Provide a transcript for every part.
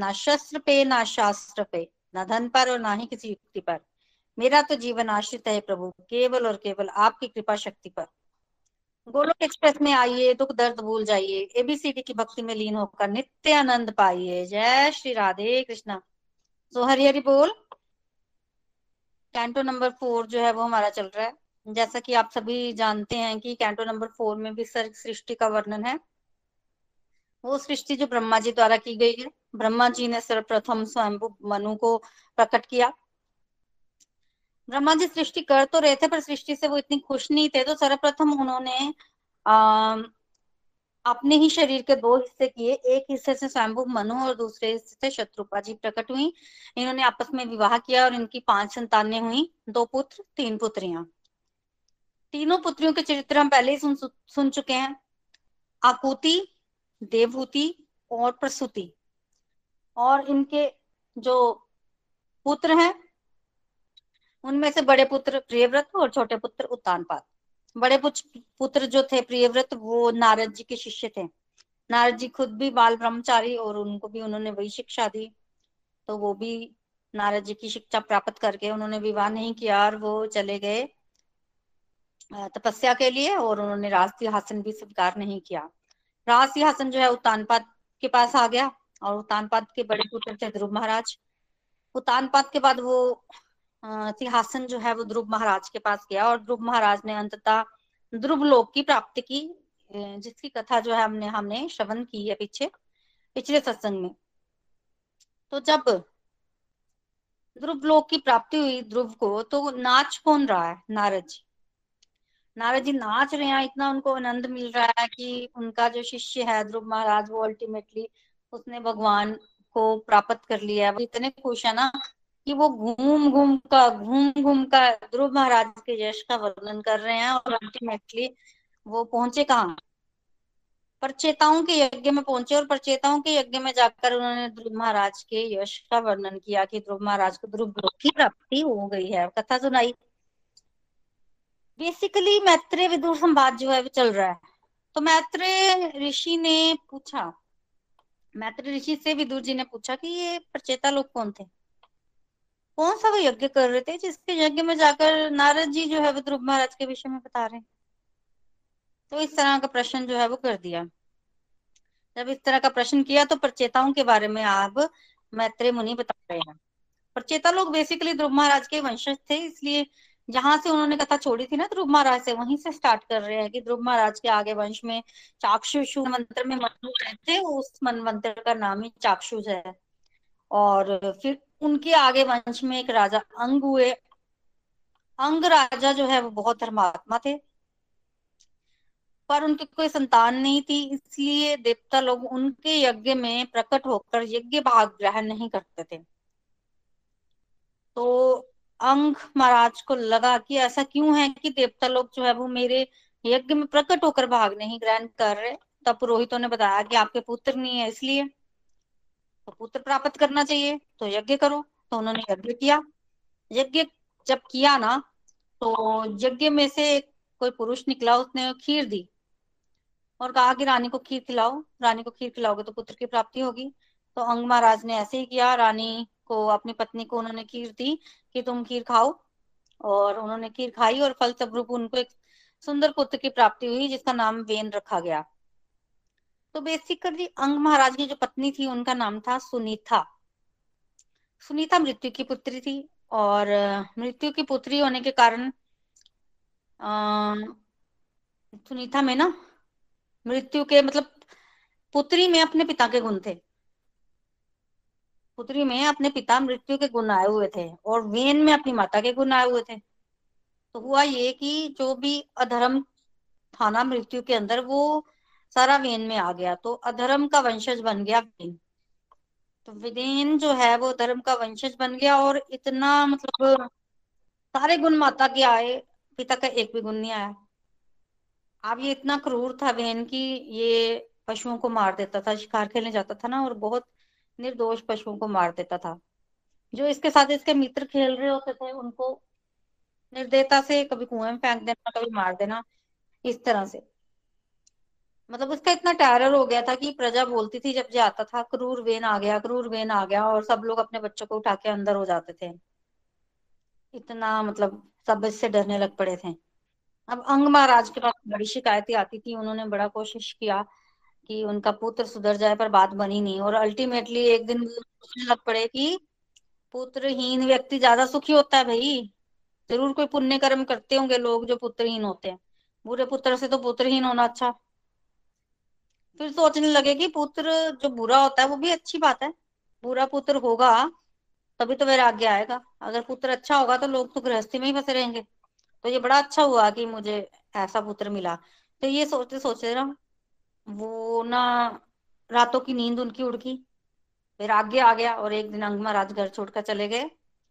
ना शस्त्र पे, ना शास्त्र पे, ना धन पर और ना ही किसी युक्ति पर। मेरा तो जीवन आश्रित है प्रभु, केवल और केवल आपकी कृपा शक्ति पर। गोलोक एक्सप्रेस में आइए, दुख दर्द भूल जाइए एबीसीडी की भक्ति में लीन होकर नित्य आनंद पाइए। जय श्री राधे कृष्णा। सो हरि हरि बोल। कैंटो नंबर फोर जो है वो हमारा चल रहा है। जैसा कि आप सभी जानते हैं कि कैंटो नंबर फोर में भी सर्ग सृष्टि का वर्णन है। वो सृष्टि जो ब्रह्मा जी द्वारा की गई है। ब्रह्मा जी ने सर्वप्रथम स्वयं मनु को प्रकट किया। ब्रह्मा जी सृष्टि कर तो रहे थे पर सृष्टि से वो इतनी खुश नहीं थे तो सर्वप्रथम उन्होंने आ, अपने ही शरीर के दो हिस्से किए। एक हिस्से से स्वयंभु मनु और दूसरे हिस्से से शत्रुपा जी प्रकट हुई। इन्होंने आपस में विवाह किया और इनकी पाँच संतानें हुई दो पुत्र तीन पुत्रियाँ। तीनों पुत्रियों के चरित्र हम पहले ही सुन सुन चुके हैं। आकुति देवहूति और प्रसूति। और इनके जो पुत्र हैं, उनमें से बड़े पुत्र प्रियव्रत और छोटे पुत्र उत्तानपाद। बड़े पुत्र जो थे प्रियव्रत, वो नारद जी के शिष्य थे। नारद जी खुद भी बाल ब्रह्मचारी और उनको भी उन्होंने वही शिक्षा दी। तो वो भी नारद जी की शिक्षा प्राप्त करके उन्होंने विवाह नहीं किया और वो चले गए तपस्या के लिए और उन्होंने राष्ट्रीय हासन भी स्वीकार नहीं किया। राज सिंहासन जो है उत्तानपाद के पास आ गया और उत्तानपाद के बड़े पुत्र थे ध्रुव महाराज। उत्तानपाद के बाद वो सिंहासन जो है वो ध्रुव महाराज के पास गया और ध्रुव महाराज ने अंततः ध्रुव लोक की प्राप्ति की जिसकी कथा जो है हमने हमने श्रवण की है पीछे, पिछले सत्संग में। तो जब ध्रुव लोक की प्राप्ति हुई ध्रुव को तो नाच कौन रहा है? नारद जी। नारद जी नाच रहे हैं, इतना उनको आनंद मिल रहा है कि उनका जो शिष्य है ध्रुव महाराज, वो अल्टीमेटली उसने भगवान को प्राप्त कर लिया है। इतने खुश है ना कि वो घूम घूम का, घूम घूम का ध्रुव महाराज के यश का वर्णन कर रहे हैं और अल्टीमेटली वो पहुँचे कहाँ? परचेताओं के यज्ञ में पहुँचे और परचेताओं के यज्ञ में जाकर उन्होंने ध्रुव महाराज के यश का वर्णन किया कि ध्रुव महाराज को ध्रुव की प्राप्ति हो गई है। कथा सुनाई। बेसिकली मैत्रेय विदुर संवाद जो है, वो चल रहा है। तो मैत्रेय ऋषि ने पूछा, मैत्रेय ऋषि से विदुर जी ने पूछा कि ये प्रचेता लोग कौन थे? कौन सा वो यज्ञ कर रहे थे, जिसके यज्ञ में जाकर नारद जी जो है वो ध्रुव महाराज के विषय में बता रहे हैं? तो इस तरह का प्रश्न जो है, वो कर दिया। जब इस तरह का प्रश्न किया तो प्रचेताओं के बारे में आप मैत्रेय मुनि बता रहे हैं। प्रचेता लोग बेसिकली ध्रुव महाराज के वंशज थे, इसलिए जहाँ से उन्होंने कथा छोड़ी थी ना ध्रुव महाराज से, वहीं से स्टार्ट कर रहे हैं कि ध्रुव महाराज के आगे वंश में चाक्षुषु मंत्र में मनु आए थे, उस मन मंत्र का नाम ही चाक्षुष है। और फिर उनके आगे वंश में एक राजा अंग हुए। अंग राजा जो है वो बहुत धर्मात्मा थे। पर उनकी कोई संतान नहीं थी, इसलिए देवता लोग उनके यज्ञ में प्रकट होकर यज्ञ भाग ग्रहण नहीं करते थे। तो अंग महाराज को लगा कि ऐसा क्यों है कि देवता लोग जो है वो मेरे यज्ञ में प्रकट होकर भाग नहीं ग्रहण कर रहे। तब पुरोहितों ने बताया कि आपके पुत्र नहीं है, इसलिए तो पुत्र प्राप्त करना चाहिए तो यज्ञ करो। तो उन्होंने यज्ञ किया। यज्ञ जब किया ना तो यज्ञ में से कोई पुरुष निकला, उसने खीर दी और कहा कि, रानी को खीर खिलाओ, रानी को खीर खिलाओगे तो पुत्र की प्राप्ति होगी। तो अंग महाराज ने ऐसे ही किया, रानी को, अपनी पत्नी को उन्होंने खीर दी कि तुम खीर खाओ। और उन्होंने खीर खाई और फल स्वरूप उनको एक सुंदर पुत्र की प्राप्ति हुई, जिसका नाम वेन रखा गया। तो बेसिकली अंग महाराज की जो पत्नी थी, उनका नाम था सुनीता। सुनीता मृत्यु की पुत्री थी और मृत्यु की पुत्री होने के कारण सुनीता में ना मृत्यु के मतलब पुत्री में अपने पिता के गुण थे। पुत्री में अपने पिता मृत्यु के गुण आए हुए थे और वेन में अपनी माता के गुण आए हुए थे। तो हुआ ये कि जो भी अधर्म था ना मृत्यु के अंदर वो सारा वेन में आ गया तो अधर्म का वंशज बन गया वेन। तो विदेन जो है वो धर्म का वंशज बन गया और इतना मतलब सारे गुण माता के आए, पिता का एक भी गुण नहीं आया। अब ये इतना क्रूर था वेन की ये पशुओं को मार देता था, शिकार खेलने जाता था ना और बहुत निर्दोष पशुओं को मार देता था। जो इसके साथ इसके मित्र खेल रहे होते थे, उनको निर्दयता से कभी कुएँ में फेंक देना, कभी मार देना, इस तरह से। मतलब उसका इतना टेरर हो गया था कि प्रजा बोलती थी, जब जाता था, क्रूर वेन आ गया, क्रूर वेन आ गया, और सब लोग अपने बच्चों को उठा के अंदर हो जाते थे। इतना मतलब सब इससे डरने लग पड़े थे। अब अंग महाराज के पास बड़ी शिकायतें आती थी, उन्होंने बड़ा कोशिश किया कि उनका पुत्र सुधर जाए पर बात बनी नहीं। और अल्टीमेटली एक दिन सोचने लग पड़े कि पुत्रहीन व्यक्ति ज़्यादा सुखी होता है भाई। ज़रूर कोई पुण्य कर्म करते होंगे लोग जो पुत्रहीन होते हैं। बुरे पुत्र से तो पुत्रहीन होना अच्छा। फिर सोचने लगे कि पुत्र जो बुरा होता है वो भी अच्छी बात है। बुरा पुत्र होगा, तभी तो वैराग्य आएगा। अगर पुत्र अच्छा होगा तो लोग तो गृहस्थी में ही फंसे रहेंगे। तो ये बड़ा अच्छा हुआ कि मुझे ऐसा पुत्र मिला। तो ये सोचते सोचते ना वो ना रातों की नींद उनकी उड़ गई वैराग्य आ गया और एक दिन अंग महाराज घर छोड़कर चले गए।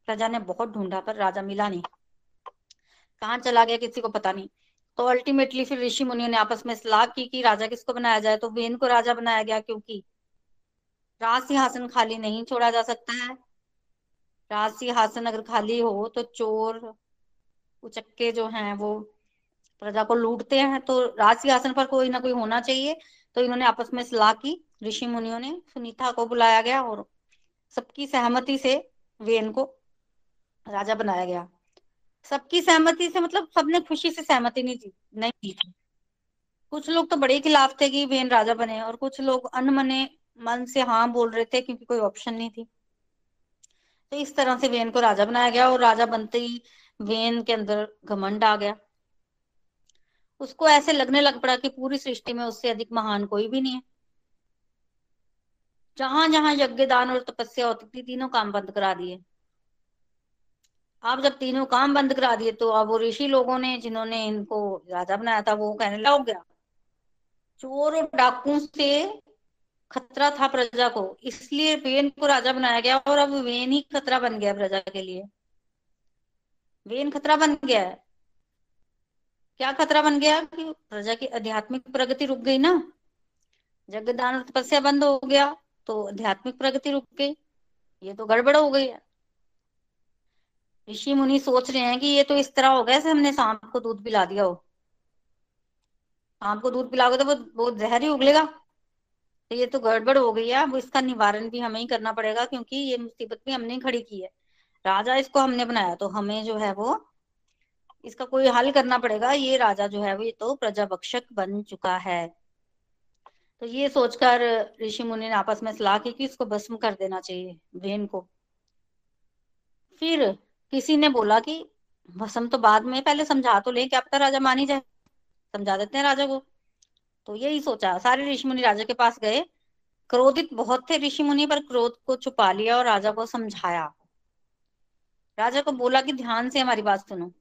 प्रजा ने बहुत ढूंढा, पर राजा मिला नहीं। कहाँ चला गया किसी को पता नहीं। तो अल्टीमेटली फिर ऋषि मुनियों ने आपस में सलाह की कि राजा किसको बनाया जाए। तो वेन को राजा बनाया गया क्योंकि राज सिंहासन खाली नहीं छोड़ा जा सकता है। राज सिंहासन अगर खाली हो तो चोर, उचक्के जो हैं वो प्रजा को लूटते हैं तो राज सिंहासन पर कोई ना कोई होना चाहिए। तो इन्होंने आपस में सलाह की, ऋषि मुनियों ने, सुनीता को बुलाया गया और सबकी सहमति से वेन को राजा बनाया गया। सबकी सहमति से मतलब सबने खुशी से सहमति नहीं दी नहीं दी थी। कुछ लोग तो बड़े खिलाफ थे कि वेन राजा बने और कुछ लोग अनमने मन से हाँ बोल रहे थे क्योंकि कोई ऑप्शन नहीं थी। तो इस तरह से वेन को राजा बनाया गया और राजा बनते ही वेन के अंदर घमंड आ गया। उसको ऐसे लगने लग पड़ा कि पूरी सृष्टि में उससे अधिक महान कोई भी नहीं है। जहाँ जहाँ यज्ञ, दान और तपस्या होती थी, तीनों काम बंद करा दिए। आप जब तीनों काम बंद करा दिए तो अब वो ऋषि लोगों ने, जिन्होंने इनको राजा बनाया था, वो कहने लग गया, चोर और डाकू से खतरा था प्रजा को, इसलिए वेन को राजा बनाया गया और अब वेन ही खतरा बन गया प्रजा के लिए। वेन खतरा बन गया है। क्या खतरा बन गया कि प्रजा की आध्यात्मिक प्रगति रुक गई ना? जगदान और तपस्या बंद हो गया तो आध्यात्मिक प्रगति रुक गई। ये तो गड़बड़ हो गई है। ऋषि मुनि सोच रहे हैं कि ये तो इस तरह हो गया जैसे हमने सांप को दूध पिला दिया हो। सांप को दूध पिलाओगे तो वो वो जहर ही उगलेगा। तो ये तो गड़बड़ हो गई है। अब इसका निवारण भी हमें ही करना पड़ेगा, क्योंकि ये मुसीबत भी हमने खड़ी की है। राजा इसको हमने बनाया तो हमें जो है वो इसका कोई हल करना पड़ेगा। ये राजा जो है, वो ये तो प्रजा भक्षक बन चुका है। तो ये सोचकर ऋषि मुनि ने आपस में सलाह की कि इसको भस्म कर देना चाहिए, वेन को। फिर किसी ने बोला कि भस्म तो बाद में, पहले समझा तो ले क्या पता राजा मानी जाए। समझा देते हैं राजा को। तो यही सोचा। सारे ऋषि मुनि राजा के पास गए। क्रोधित बहुत थे ऋषि मुनि, पर क्रोध को छुपा लिया और राजा को समझाया। राजा को बोला कि ध्यान से हमारी बात सुनो।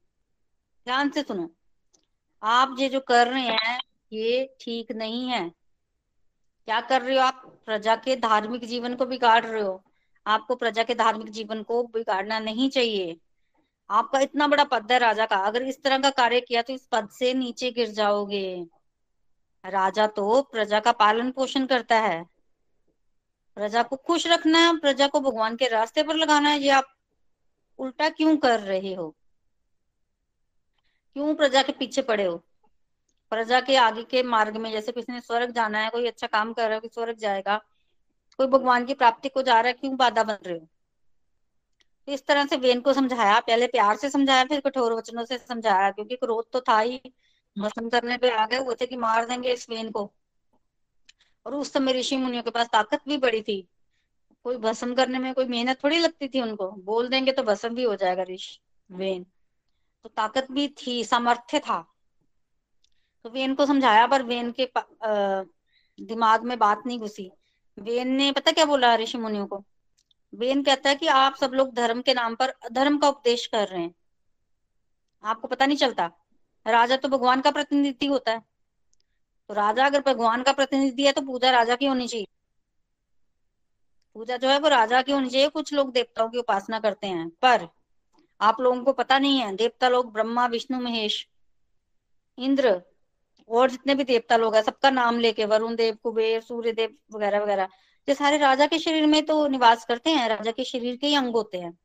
ध्यान से सुनो। आप ये जो कर रहे हैं, ये ठीक नहीं है। क्या कर रहे हो आप? प्रजा के धार्मिक जीवन को बिगाड़ रहे हो। आपको प्रजा के धार्मिक जीवन को बिगाड़ना नहीं चाहिए। आपका इतना बड़ा पद है राजा का। अगर इस तरह का कार्य किया तो इस पद से नीचे गिर जाओगे। राजा तो प्रजा का पालन पोषण करता है। प्रजा को खुश रखना है, प्रजा को भगवान के रास्ते पर लगाना है। ये आप उल्टा क्यों कर रहे हो? क्यों प्रजा के पीछे पड़े हो? प्रजा के आगे के मार्ग में, जैसे किसी ने स्वर्ग जाना है, कोई अच्छा काम कर रहा है, कोई स्वर्ग जाएगा, कोई भगवान की प्राप्ति को जा रहा है, क्यों बाधा बन रहे हो? तो इस तरह से वेन को समझाया, पहले प्यार से समझाया, फिर कठोर वचनों से समझाया, क्योंकि क्रोध तो था ही। भस्म करने पे आ गए, वो थे कि मार देंगे इस वेन को। और उस समय ऋषि मुनियों के पास ताकत भी बड़ी थी। कोई भस्म करने में कोई मेहनत थोड़ी लगती थी उनको। बोल देंगे तो भस्म भी हो जाएगा ऋषि, वेन। तो ताकत भी थी, सामर्थ्य था। तो वेन को समझाया, पर वेन के दिमाग में बात नहीं घुसी। वेन ने, पता क्या बोला ऋषि मुनियों को? वेन कहता है कि आप सब लोग धर्म के नाम पर धर्म का उपदेश कर रहे हैं। आपको पता नहीं चलता। राजा तो भगवान का प्रतिनिधि होता है। तो राजा अगर भगवान का प्रतिनिधि है तो पूजा राजा की होनी चाहिए। पूजा जो है, वो राजा की होनी चाहिए। कुछ लोग देवताओं की उपासना करते हैं, पर आप लोगों को पता नहीं है, देवता लोग, ब्रह्मा, विष्णु, महेश, इंद्र, और जितने भी देवता लोग हैं, सबका नाम लेके, वरुण देव, कुबेर सूर्य देव वगैरह वगैरह, ये सारे राजा के शरीर में तो निवास करते हैं, राजा के शरीर के ही अंग होते हैं।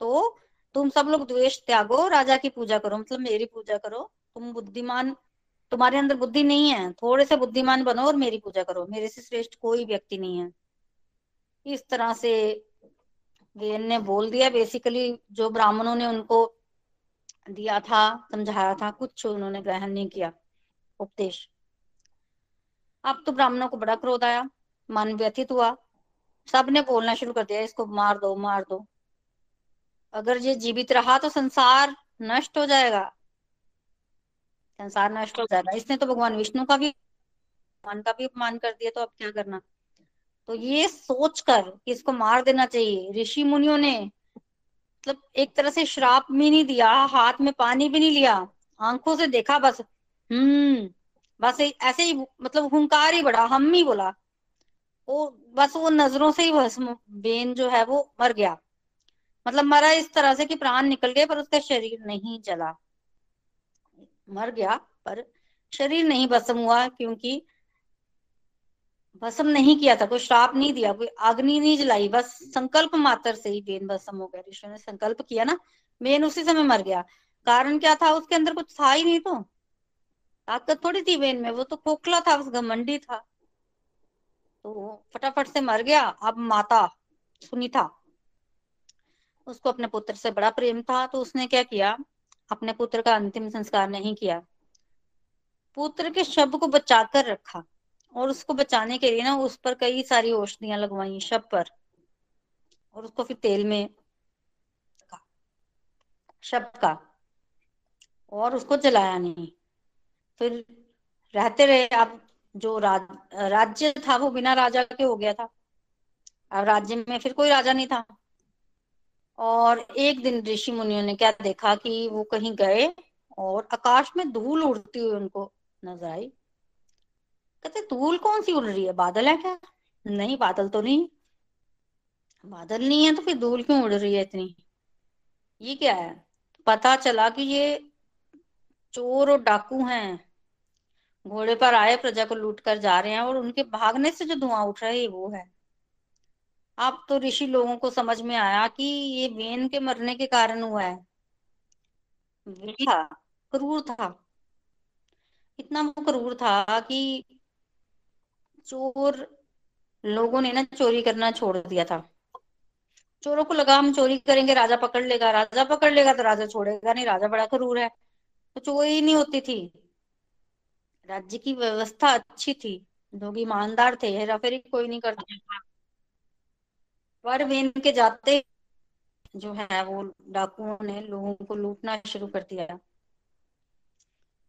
तो तुम सब लोग द्वेष त्यागो, राजा की पूजा करो मतलब मेरी पूजा करो, तुम बुद्धिमान, तुम्हारे अंदर बुद्धि नहीं है, थोड़े से बुद्धिमान बनो और मेरी पूजा करो, मेरे से श्रेष्ठ कोई व्यक्ति नहीं है। इस तरह से वेन ने बोल दिया बेसिकली जो ब्राह्मणों ने उनको दिया था, समझाया था, कुछ उन्होंने ग्रहण नहीं किया, उपदेश। अब तो ब्राह्मणों को बड़ा क्रोध आया, मन व्यथित हुआ। सबने बोलना शुरू कर दिया, इसको मार दो मार दो। अगर ये जीवित रहा तो संसार नष्ट हो जाएगा। संसार नष्ट हो जाएगा। इसने तो भगवान विष्णु का भी, भगवान का भी अपमान कर दिया तो अब क्या करना? तो ये सोचकर इसको मार देना चाहिए। ऋषि मुनियों ने मतलब एक तरह से श्राप भी नहीं दिया, हाथ में पानी भी नहीं लिया, आँखों से देखा बस। हम्म बस ऐसे ही मतलब हुंकार ही बड़ा हम ही बोला। वो, बस वो नज़रों से ही बस बेन जो है वो मर गया। मतलब मरा इस तरह से कि प्राण निकल गए, पर उसका शरीर नहीं जला। मर गया, पर शरीर नहीं भस्म हुआ, क्योंकि भस्म नहीं किया था, कोई श्राप नहीं दिया, कोई अग्नि नहीं जलाई, बस संकल्प मात्र से ही बेन भस्म हो गया। ऋषि ने संकल्प किया ना बेन उसी समय मर गया। कारण क्या था? उसके अंदर कुछ था ही नहीं तो। ताकत थोड़ी थी बेन में, वो तो खोखला था, उस घमंडी था। तो फटाफट से मर गया। अब माता सुनीता, उसको अपने पुत्र से बड़ा प्रेम था तो उसने क्या किया? अपने पुत्र का अंतिम संस्कार नहीं किया। पुत्र के शब को बचाकर रखा। और उसको बचाने के लिए ना उस पर कई सारी औषधियाँ लगवाई शब पर और उसको फिर तेल में शब का और उसको जलाया नहीं। फिर रहते रहे अब जो राज, राज्य था वो बिना राजा के हो गया था। अब राज्य में फिर कोई राजा नहीं था। और एक दिन ऋषि मुनियों ने क्या देखा कि वो कहीं गए और आकाश में धूल उड़ती हुई उनको नज़र आई। कहते धूल कौन सी उड़ रही है? बादल है क्या? नहीं, बादल तो नहीं। बादल नहीं है तो फिर धूल क्यों उड़ रही है इतनी? ये क्या है? पता चला कि ये चोर और डाकू हैं। घोड़े पर आए, प्रजा को लूट कर जा रहे हैं और उनके भागने से जो धुआँ उठ रहा है वो है। अब तो ऋषि लोगों को समझ में आया कि ये वेन के मरने के कारण हुआ है। क्रूर था। इतना वो क्रूर था कि चोर लोगों ने ना चोरी करना छोड़ दिया था। चोरों को लगा हम चोरी करेंगे, राजा पकड़ लेगा, राजा पकड़ लेगा तो राजा छोड़ेगा नहीं, राजा बड़ा क्रूर है। तो चोरी नहीं होती थी। राज्य की व्यवस्था अच्छी थी, लोग ईमानदार थे हेरा फेरी कोई नहीं करता पर वेन के जाते जो है वो डाकुओं ने लोगों को लूटना शुरू कर दिया।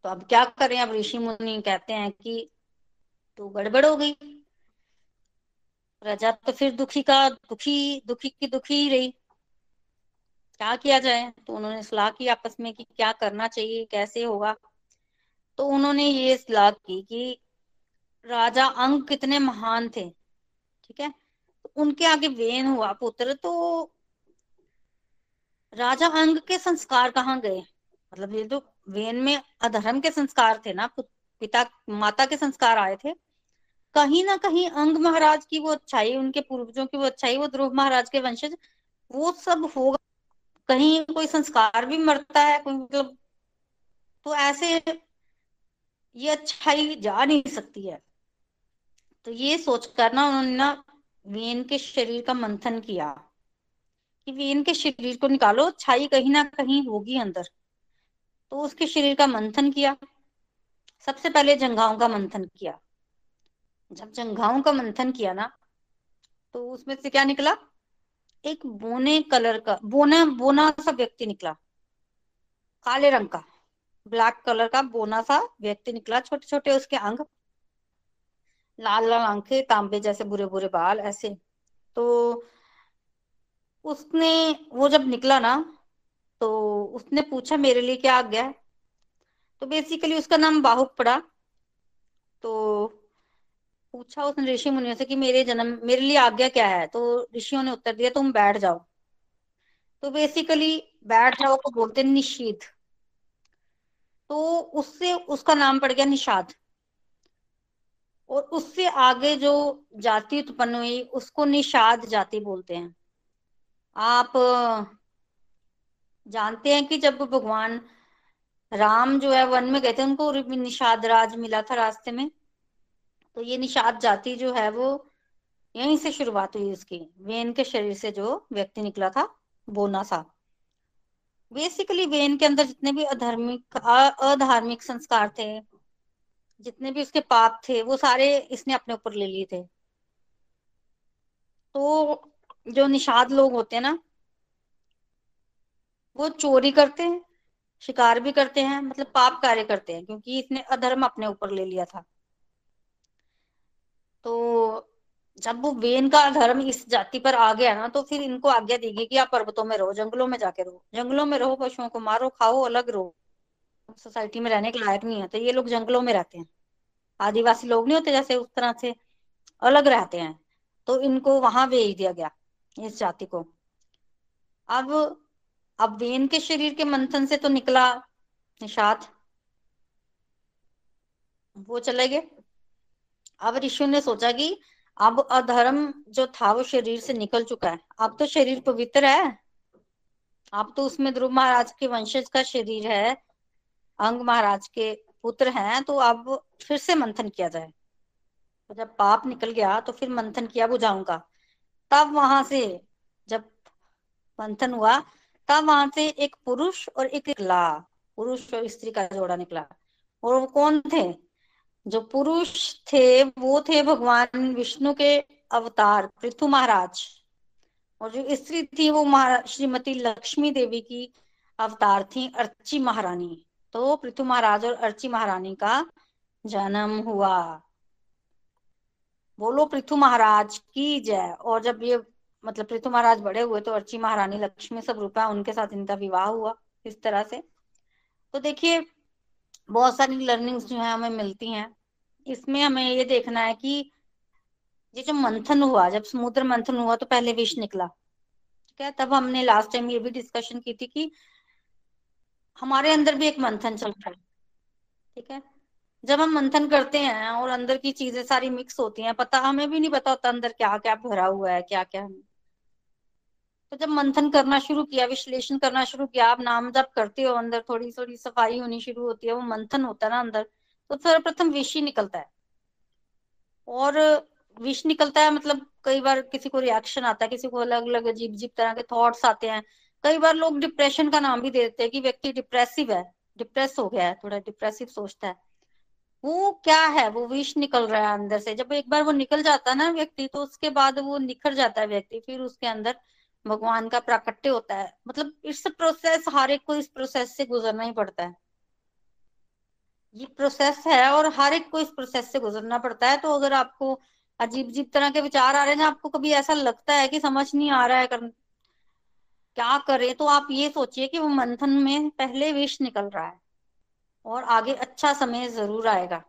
तो अब क्या करें? अब ऋषि मुनि कहते हैं कि तो गड़बड़ हो गई। प्रजा तो फिर दुखी का, दुखी दुखी की दुखी ही रही। क्या किया जाए? तो उन्होंने सलाह की आपस में कि क्या करना चाहिए, कैसे होगा? तो उन्होंने ये सलाह की कि राजा अंग कितने महान थे, ठीक है? तो उनके आगे वेन हुआ पुत्र तो राजा अंग के संस्कार कहाँ गए? मतलब ये तो वेन में अधर्म के संस्कार थे ना पिता, माता के संस्कार आए थे कहीं ना कहीं अंग महाराज की वो अच्छाई, उनके पूर्वजों की वो अच्छाई, वो ध्रुव महाराज के वंशज, वो सब होगा। कहीं कोई संस्कार भी मरता है, कोई मतलब तो ऐसे ये अच्छाई जा नहीं सकती है। तो ये सोचकर ना उन्होंने ना वेन के शरीर का मंथन किया कि वेन के शरीर को निकालो छाई कहीं ना कहीं होगी अंदर। तो उसके शरीर का मंथन किया, सबसे पहले जंघाओं का मंथन किया। जब जंघाओं का मंथन किया ना तो उसमें से क्या निकला? एक बोने कलर का, बोना बोना सा व्यक्ति निकला। काले रंग का, ब्लैक कलर का बोना सा व्यक्ति निकला छोटे छोटे उसके अंग। लाल लाल आँखें, तांबे जैसे बुरे बुरे बाल, ऐसे। तो उसने, वो जब निकला ना तो उसने पूछा, मेरे लिए क्या आज्ञा है? तो बेसिकली उसका नाम बाहुक पड़ा। तो पूछा उसने ऋषि मुनियों से कि मेरे जन्म, मेरे लिए आज्ञा क्या है? तो ऋषियों ने उत्तर दिया, तुम बैठ जाओ। तो बेसिकली बैठ जाओ को बोलते निशीद तो उससे, उसका नाम पड़ गया निषाद। और उससे आगे जो जाति उत्पन्न हुई, उसको निषाद जाति बोलते हैं। आप, जानते हैं कि जब भगवान राम जो है वन में गए थे, उनको निषाद राज मिला था रास्ते में। तो ये निषाद जाति जो है वो यहीं से शुरुआत हुई उसकी। वेन के शरीर से जो व्यक्ति निकला था, बोना सा। बेसिकली वेन के अंदर जितने भी अधार्मिक अधार्मिक संस्कार थे, जितने भी उसके पाप थे, वो सारे इसने अपने ऊपर ले लिए थे। तो जो निषाद लोग होते हैं ना, वो चोरी करते हैं, शिकार भी करते हैं मतलब पाप कार्य करते हैं, क्योंकि इसने अधर्म अपने ऊपर ले लिया था। तो जब वो वेन का धर्म इस जाति पर आ गया ना तो फिर इनको आज्ञा दी गई कि आप पर्वतों में रहो, जंगलों में जाके रहो। जंगलों में रहो, पशुओं को मारो, खाओ, अलग रहो। सोसाइटी में रहने के लायक नहीं है तो ये लोग जंगलों में रहते हैं। आदिवासी लोग नहीं होते जैसे उस तरह से, अलग रहते हैं। तो इनको वहाँ भेज दिया गया, इस जाति को। अब अब वेन के शरीर के मंथन से तो निकला निषाद। वो चले गए। अब ऋषि ने सोचा कि अब अधर्म जो था वो शरीर से निकल चुका है। अब तो शरीर पवित्र है। अब तो उसमें ध्रुव महाराज के वंशज का शरीर है, अंग महाराज के पुत्र हैं तो अब फिर से मंथन किया जाए। तो जब पाप निकल गया तो फिर मंथन किया बुझाऊं का तब वहाँ से जब मंथन हुआ, तब वहाँ से एक पुरुष और एक ला पुरुष और स्त्री का जोड़ा निकला। और वो कौन थे? जो पुरुष थे, वो थे भगवान विष्णु के अवतार, पृथु महाराज। और जो स्त्री थी, वो श्रीमती लक्ष्मी देवी की अवतार थी, अर्ची महारानी। तो पृथु महाराज और अर्ची महारानी का जन्म हुआ। बोलो पृथु महाराज की जय। और जब ये मतलब पृथु महाराज बड़े हुए तो अर्ची महारानी लक्ष्मी सब रूपा उनके साथ इनका विवाह हुआ, इस तरह से। तो देखिए बहुत सारी लर्निंग्स जो है हमें मिलती हैं। इसमें हमें ये देखना है कि ये जो मंथन हुआ, जब समुद्र मंथन हुआ तो पहले विष निकला, ठीक है? तब हमने लास्ट टाइम ये भी डिस्कशन की थी कि हमारे अंदर भी एक मंथन चल रहा है, ठीक है? जब हम मंथन करते हैं और अंदर की चीज़ें सारी मिक्स होती हैं, पता, हमें भी नहीं पता होता अंदर क्या क्या भरा हुआ है क्या क्या तो जब मंथन करना शुरू किया, विश्लेषण करना शुरू किया, आप नाम जब करते हो अंदर थोड़ी थोड़ी सफ़ाई होनी शुरू होती है, वो मंथन होता है ना अंदर तो सर्वप्रथम विष ही निकलता है। और विष निकलता है मतलब कई बार किसी को रिएक्शन आता है, किसी को अलग अलग अजीब अजीब तरह के थॉट्स आते हैं। कई बार लोग डिप्रेशन का नाम भी दे देते हैं कि व्यक्ति डिप्रेसिव है डिप्रेस हो गया है, थोड़ा डिप्रेसिव सोचता है। वो क्या है? वो विष निकल रहा है अंदर से। जब एक बार वो निकल जाता है ना व्यक्ति तो उसके बाद वो निखर जाता है व्यक्ति, फिर उसके अंदर भगवान का प्राकट्य होता है। मतलब इट्स प्रोसेस हर एक को इस प्रोसेस से गुजरना ही पड़ता है। ये प्रोसेस है और हर एक को इस प्रोसेस से गुजरना पड़ता है। तो अगर आपको अजीब अजीब तरह के विचार आ रहे हैं आपको कभी ऐसा लगता है कि समझ नहीं आ रहा है कर... क्या करे तो आप ये सोचिए कि वो मंथन में पहले विष निकल रहा है और आगे अच्छा समय ज़रूर आएगा।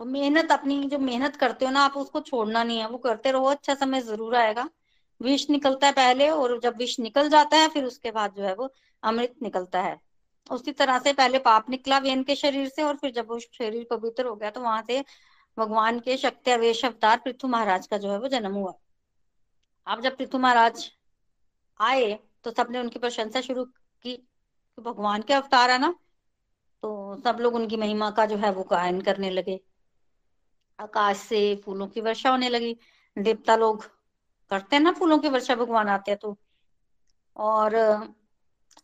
तो मेहनत, अपनी जो मेहनत करते हो ना, आप उसको छोड़ना नहीं है। वो करते रहो अच्छा समय ज़रूर आएगा। विष निकलता है पहले और जब विष निकल जाता है, फिर उसके बाद जो है वो अमृत निकलता है। उसी तरह से पहले पाप निकला वेन के शरीर से और फिर जब वो शरीर पवित्र हो गया तो वहाँ से भगवान के शक्ति अवेश अवतार पृथु महाराज का जो है वो जन्म हुआ। अब जब पृथु महाराज आए तो सबने उनकी प्रशंसा शुरू की कि भगवान के अवतार है ना तो सब लोग उनकी महिमा का जो है वो गायन करने लगे। आकाश से फूलों की वर्षा होने लगी। देवता लोग करते हैं ना फूलों की वर्षा, भगवान आते हैं तो। और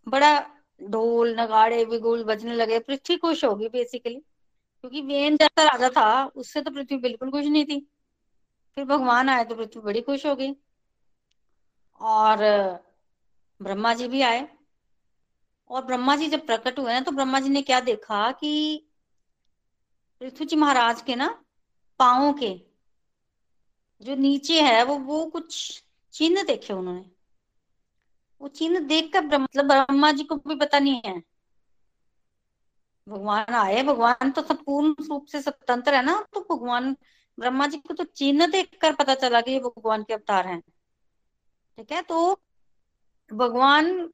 बड़ा ढोल, नगाड़े विगुल बजने लगे, पृथ्वी खुश होगी बेसिकली क्योंकि वेन जैसा राजा था, उससे तो पृथ्वी बिल्कुल खुश नहीं थी। फिर भगवान आए तो पृथ्वी बड़ी खुश हो गई। और ब्रह्मा जी भी आए। और ब्रह्मा जी जब प्रकट हुए ना तो ब्रह्मा जी ने क्या देखा कि पृथ्वी जी महाराज के ना पाओ के जो नीचे है, वो वो कुछ चिन्ह देखे उन्होंने। वो चिन्ह देखकर मतलब ब्रह्मा जी को भी पता नहीं है। भगवान आए, भगवान तो सब पूर्ण रूप से स्वतंत्र है ना तो भगवान, ब्रह्मा जी को तो चिन्ह देख कर पता चला कि ये भगवान के अवतार हैं। ठीक है तो भगवान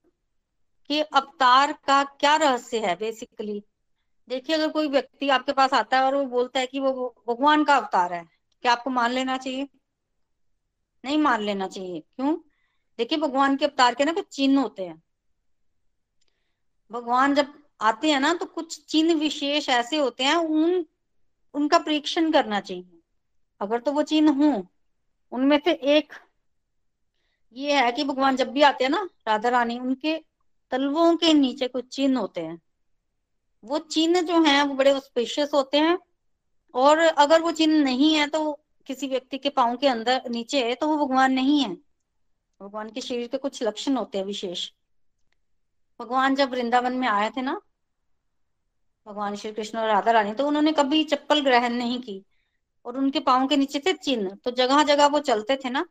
के अवतार का क्या रहस्य है बेसिकली देखिए, अगर कोई व्यक्ति आपके पास आता है और वो बोलता है कि वो भगवान का अवतार है क्या आपको मान लेना चाहिए। नहीं मान लेना चाहिए। क्यों? देखिए, भगवान के अवतार के ना कुछ चिन्ह होते हैं। भगवान जब आते हैं ना तो कुछ चिन्ह विशेष ऐसे होते हैं, उन, उनका परीक्षण करना चाहिए। अगर तो वो चिन्ह हो, उनमें से एक ये है कि भगवान जब भी आते हैं ना, राधा रानी, उनके तलवों के नीचे कुछ चिन्ह होते हैं। वो चिन्ह जो हैं, वो बड़े स्पेशियस होते हैं और अगर वो चिन्ह नहीं है तो किसी व्यक्ति के पाँव के अंदर, नीचे है तो वो भगवान नहीं है। भगवान के शरीर के कुछ लक्षण होते हैं विशेष। भगवान जब वृंदावन में आए थे ना, भगवान श्री कृष्ण और राधा रानी तो उन्होंने कभी चप्पल ग्रहण नहीं की। और उनके पाओ के नीचे थे चिन्ह तो जगह जगह वो चलते थे ना,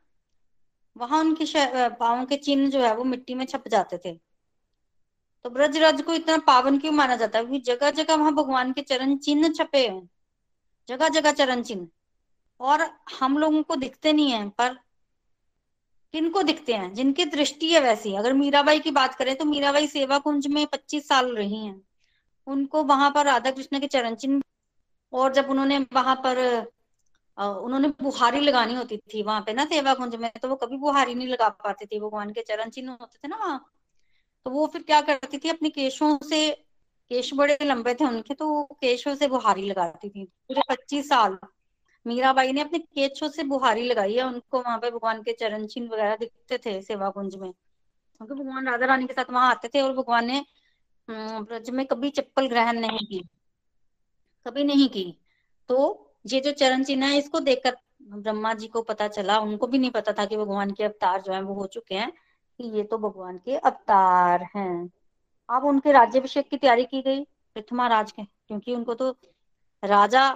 वहाँ उनके पाओ के चिन्ह जो है, वो मिट्टी में छप जाते थे। तो ब्रजराज को इतना पावन क्यों माना जाता है? जगह जगह वहाँ भगवान के चरण चिन्ह छपे हैं। जगह जगह चरण चिन्ह। और हम लोगों को दिखते नहीं है, पर किनको दिखते हैं? जिनकी दृष्टि है वैसी। अगर मीराबाई की बात करें तो मीराबाई सेवा कुंज में 25 साल रही हैं। उनको वहाँ पर राधा कृष्ण के चरण चिन्ह और जब उन्होंने वहाँ पर उन्होंने बुहारी लगानी होती थी वहाँ पे ना सेवा कुंज में तो वो कभी बुहारी नहीं लगा पाती थी। भगवान के चरण चिन्ह होते थे ना वहाँ। तो वो फिर क्या करती थी, अपने केशों से केश बड़े लंबे थे उनके तो केशों से बुहारी लगाती थी। पूरे पच्चीस साल। मीराबाई ने अपने केशों से बुहारी लगाई है, उनको वहाँ पे भगवान के चरण चिन्ह वगैरह दिखते थे सेवा कुंज में। क्योंकि भगवान राधा रानी के साथ वहाँ आते थे और भगवान ने ब्रज में कभी चप्पल ग्रहण नहीं की। कभी नहीं की। तो ये जो चरण चिन्ह है, इसको देखकर ब्रह्मा जी को पता चला, उनको भी नहीं पता था कि भगवान के अवतार जो है वो हो चुके हैं, कि ये तो भगवान के अवतार हैं। अब उनके राज्यभिषेक की तैयारी की गई पृथ्वी राज के, क्योंकि उनको तो राजा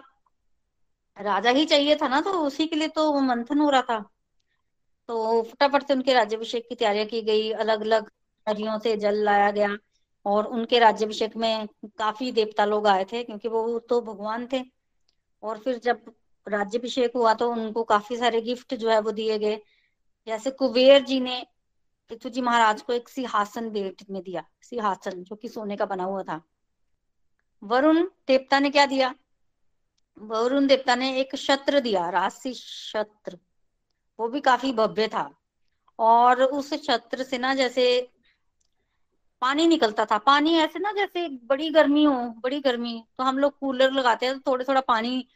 राजा ही चाहिए था ना तो उसी के लिए तो वो मंथन हो रहा था। तो फटाफट से उनके राज्यभिषेक की तैयारियाँ की गई अलग अलग नदियों से जल लाया गया और उनके राज्यभिषेक में काफ़ी देवता लोग आए थे, क्योंकि वो तो भगवान थे। और फिर जब राज्यभिषेक हुआ तो उनको काफ़ी सारे गिफ्ट जो है वो दिए गए। जैसे कुबेर जी ने पृथ्वी जी महाराज को एक सिंहासन भेंट में दिया, सिंहासन जो कि सोने का बना हुआ था। वरुण देवता ने क्या दिया? वरुण देवता ने एक शत्र दिया, राशि शत्र। वो भी काफ़ी भव्य था। और उस छत्र से ना जैसे पानी निकलता था। पानी ऐसे ना जैसे बड़ी गर्मी हो, बड़ी गर्मी तो हम लोग कूलर लगाते हैं तो थोड़ा थोड़ा पानी,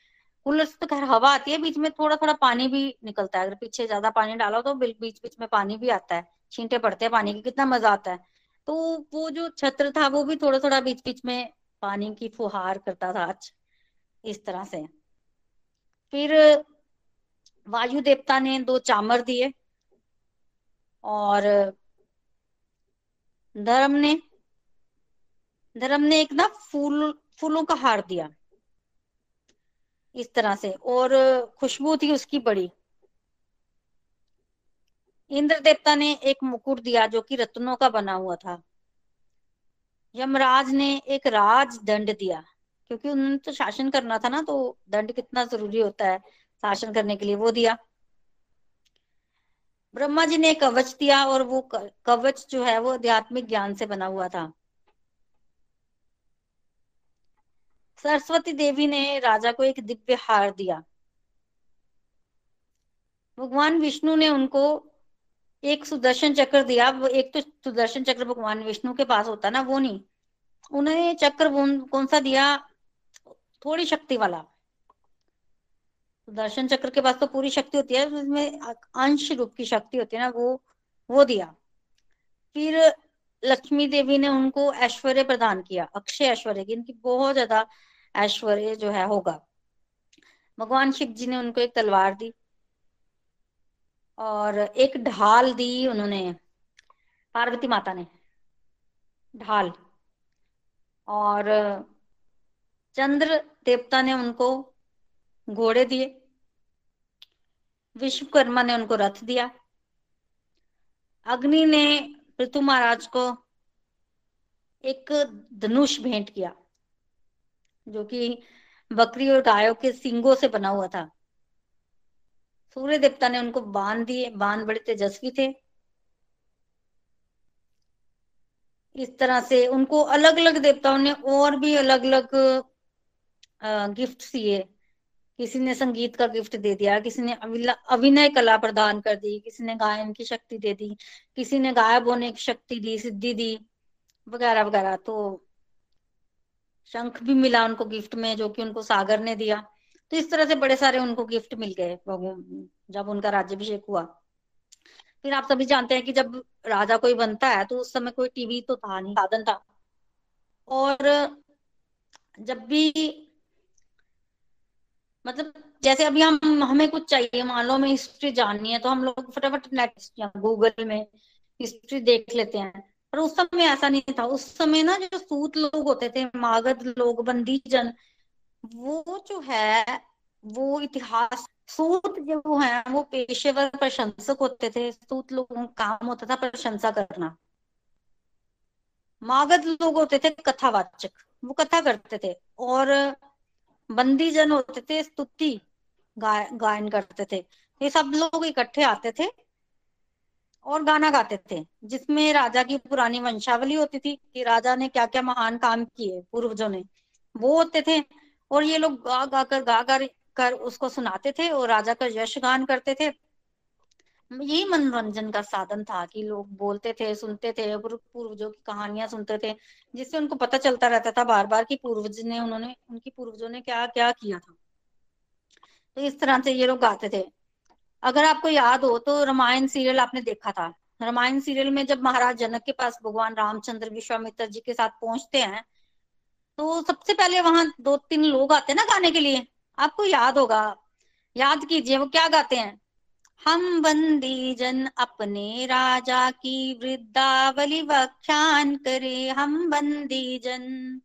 कूलर से तो खैर हवा आती है, बीच में थोड़ा थोड़ा पानी भी निकलता है। अगर पीछे ज़्यादा पानी डालो तो बीच बीच में पानी भी आता है। छींटे पड़ते हैं पानी की, कितना मज़ा आता है। तो वो जो छत्र था, वो भी थोड़ा थोड़ा बीच बीच में पानी की फुहार करता था अच्छा इस तरह से। फिर वायु देवता ने दो चामर दिए और धर्म ने धर्म ने एक ना फूल, फूलों का हार दिया, इस तरह से। और खुशबू थी उसकी बड़ी। इंद्र देवता ने एक मुकुट दिया जो कि रत्नों का बना हुआ था। यमराज ने एक राज दंड दिया, क्योंकि उन्होंने तो शासन करना था ना तो दंड कितना ज़रूरी होता है शासन करने के लिए, वो दिया। ब्रह्मा जी ने कवच दिया और वो कवच जो है वो आध्यात्मिक ज्ञान से बना हुआ था। सरस्वती देवी ने राजा को एक दिव्य हार दिया। भगवान विष्णु ने उनको एक सुदर्शन चक्र दिया एक तो सुदर्शन चक्र भगवान विष्णु के पास होता ना, वो नहीं। उन्हें चक्र कौन सा दिया? थोड़ी शक्ति वाला। दर्शन चक्र के पास तो पूरी शक्ति होती है, उसमें अंश रूप की शक्ति होती है ना, वो वो दिया। फिर लक्ष्मी देवी ने उनको ऐश्वर्य प्रदान किया, अक्षय ऐश्वर्य की, इनकी बहुत ज़्यादा ऐश्वर्य जो है होगा। भगवान शिव जी ने उनको एक तलवार दी और एक ढाल दी उन्होंने, पार्वती माता ने, ढाल। और चंद्र देवता ने उनको घोड़े दिए, विश्वकर्मा ने उनको रथ दिया, अग्नि ने पृथु महाराज को एक धनुष भेंट किया, जो कि बकरी और गायों के सिंगों से बना हुआ था। सूर्य देवता ने उनको बाँध दिए, बाँध बड़े तेजस्वी थे। इस तरह से उनको अलग अलग देवताओं ने और भी अलग अलग गिफ्ट दिए। किसी ने संगीत का गिफ्ट दे दिया, किसी ने अभिनय कला प्रदान कर दी, किसी ने गायन की शक्ति दे दी, किसी ने गायब होने की शक्ति दी, सिद्धि दी, वगैरह वगैरह। तो शंख भी मिला उनको गिफ्ट में, जो कि उनको सागर ने दिया। तो इस तरह से बड़े सारे उनको गिफ्ट मिल गए जब उनका राज्यभिषेक हुआ। फिर आप सभी जानते हैं कि जब राजा कोई बनता है तो उस समय कोई टीवी तो था नहीं, साधन था। और जब भी मतलब जैसे अभी हम, हमें कुछ चाहिए, मान लो हमें हिस्ट्री जाननी है तो हम लोग फटाफट नेट गूगल में हिस्ट्री देख लेते हैं। पर उस समय ऐसा नहीं था। उस समय ना जो सूत लोग होते थे, मागध लोग बंदी जन वो जो है, वो इतिहास, सूत जो है, वो पेशेवर प्रशंसक होते थे, सूत लोगों का काम होता था प्रशंसा करना। मागध लोग होते थे कथावाचक, वो कथा करते थे। और बंदी जन होते थे, स्तुति गाय गायन करते थे। ये सब लोग इकट्ठे आते थे और गाना गाते थे, जिसमें राजा की पुरानी वंशावली होती थी कि राजा ने क्या क्या महान काम किए, पूर्वजों ने। वो होते थे और ये लोग गा गा कर गा कर, कर उसको सुनाते थे और राजा का यश गान करते थे। यही मनोरंजन का साधन था कि लोग बोलते थे सुनते थे पूर्वजों की कहानियाँ सुनते थे जिससे उनको पता चलता रहता था बार बार कि पूर्वज ने उन्होंने उनकी पूर्वजों ने क्या क्या किया था। तो इस तरह से ये लोग गाते थे। अगर आपको याद हो तो रामायण सीरियल आपने देखा था। रामायण सीरियल में जब महाराज जनक के पास भगवान रामचंद्र विश्वामित्र जी के साथ पहुँचते हैं तो सबसे पहले वहाँ दो तीन लोग आते हैं ना गाने के लिए। आपको याद होगा। याद कीजिए, वो क्या गाते हैं? हम बंदी जन अपने राजा की वृद्धावली व्याख्यान करे, हम बंदी जन।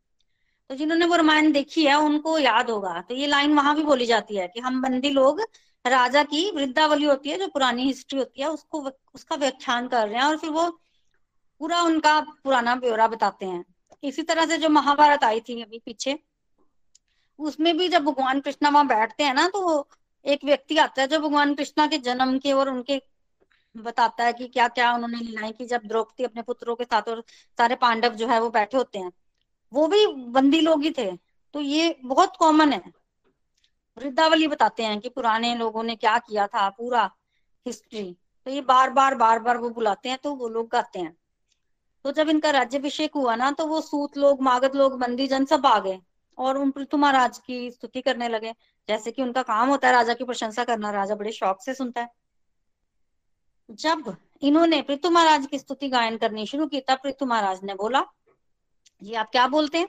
तो जिन्होंने वो रामायण देखी है, उनको याद होगा। तो ये लाइन वहाँ भी बोली जाती है कि हम बंदी लोग राजा की वृद्धावली होती है, जो पुरानी हिस्ट्री होती है, उसको उसका व्याख्यान कर रहे हैं और फिर वो पूरा उनका पुराना ब्यौरा बताते हैं। इसी तरह से जो महाभारत आई थी अभी पीछे, उसमें भी जब भगवान कृष्णा वहाँ बैठते हैं ना तो एक व्यक्ति आता है जो भगवान कृष्णा के जन्म के और उनके बताता है कि क्या क्या उन्होंने लीलाएँ की जब द्रौपदी अपने पुत्रों के साथ और सारे पांडव जो है वो बैठे होते हैं। वो भी बंदी लोग ही थे तो ये बहुत कॉमन है। वृद्धावली बताते हैं कि पुराने लोगों ने क्या किया था, पूरा हिस्ट्री तो ये बार बार बार बार वो बुलाते हैं तो वो लोग गाते हैं। तो जब इनका राज्यभिषेक हुआ ना तो वो सूत लोग, मागध लोग बंदी जन सब आ गए और उन पृथु महाराज की स्तुति करने लगे। जैसे कि उनका काम होता है, राजा की प्रशंसा करना, राजा बड़े शौक से सुनता है। जब इन्होंने पृथु महाराज की स्तुति गायन करनी शुरू की, तब पृथु महाराज ने बोला, ये आप क्या बोलते हैं?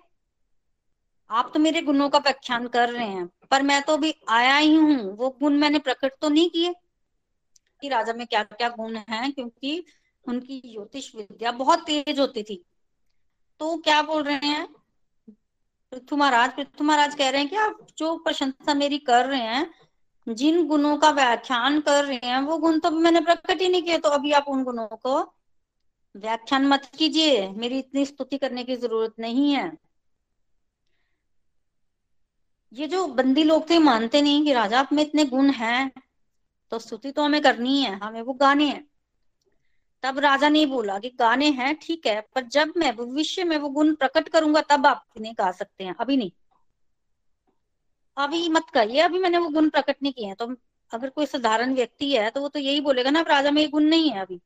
आप तो मेरे गुणों का व्याख्यान कर रहे हैं, पर मैं तो अभी आया ही हूँ। वो गुण मैंने प्रकट तो नहीं किए कि राजा में क्या क्या गुण है, क्योंकि उनकी ज्योतिष विद्या बहुत तेज होती थी। तो क्या बोल रहे हैं? पृथ्वी महाराज पृथ्वी महाराज कह रहे हैं कि आप जो प्रशंसा मेरी कर रहे हैं, जिन गुणों का व्याख्यान कर रहे हैं, वो गुण तो मैंने प्रकट ही नहीं किए तो अभी आप उन गुणों को व्याख्यान मत कीजिए। मेरी इतनी स्तुति करने की ज़रूरत नहीं है। ये जो बंदी लोग थे, मानते नहीं कि राजा आप में इतने गुण हैं तो स्तुति तो हमें करनी है, हमें वो गाने हैं। तब राजा ने बोला कि गाने हैं, ठीक है, पर जब मैं भविष्य में वो गुण प्रकट करूँगा, तब आप इन्हें गा सकते हैं। अभी नहीं। अभी मत कहिए अभी मैंने वो गुण प्रकट नहीं किए हैं। तो अगर कोई साधारण व्यक्ति है तो वो तो यही बोलेगा ना राजा में ये गुण नहीं है अभी।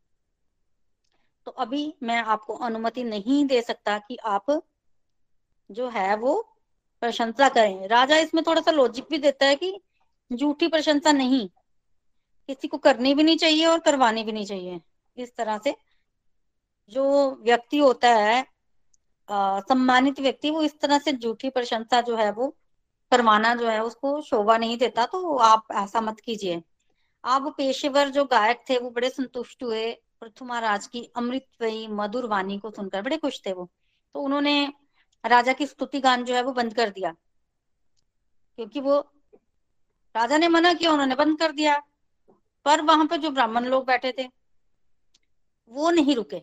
तो अभी मैं आपको अनुमति नहीं दे सकता कि आप जो है वो प्रशंसा करें। राजा इसमें थोड़ा सा लॉजिक भी देता है कि झूठी प्रशंसा नहीं। किसी को करनी भी नहीं चाहिए और करवानी भी नहीं चाहिए। इस तरह से जो व्यक्ति होता है सम्मानित व्यक्ति, वो इस तरह से झूठी प्रशंसा जो है, वो करवाना जो है, उसको शोभा नहीं देता तो आप ऐसा मत कीजिए। आप पेशेवर जो गायक थे, वो बड़े संतुष्ट हुए। पृथु महाराज की अमृतमयी मधुर वाणी को सुनकर बड़े खुश थे वो। तो उन्होंने राजा की स्तुति गान जो है, वो बंद कर दिया। क्योंकि वो राजा ने मना किया, उन्होंने बंद कर दिया। पर वहाँ पर जो ब्राह्मण लोग बैठे थे वो नहीं रुके।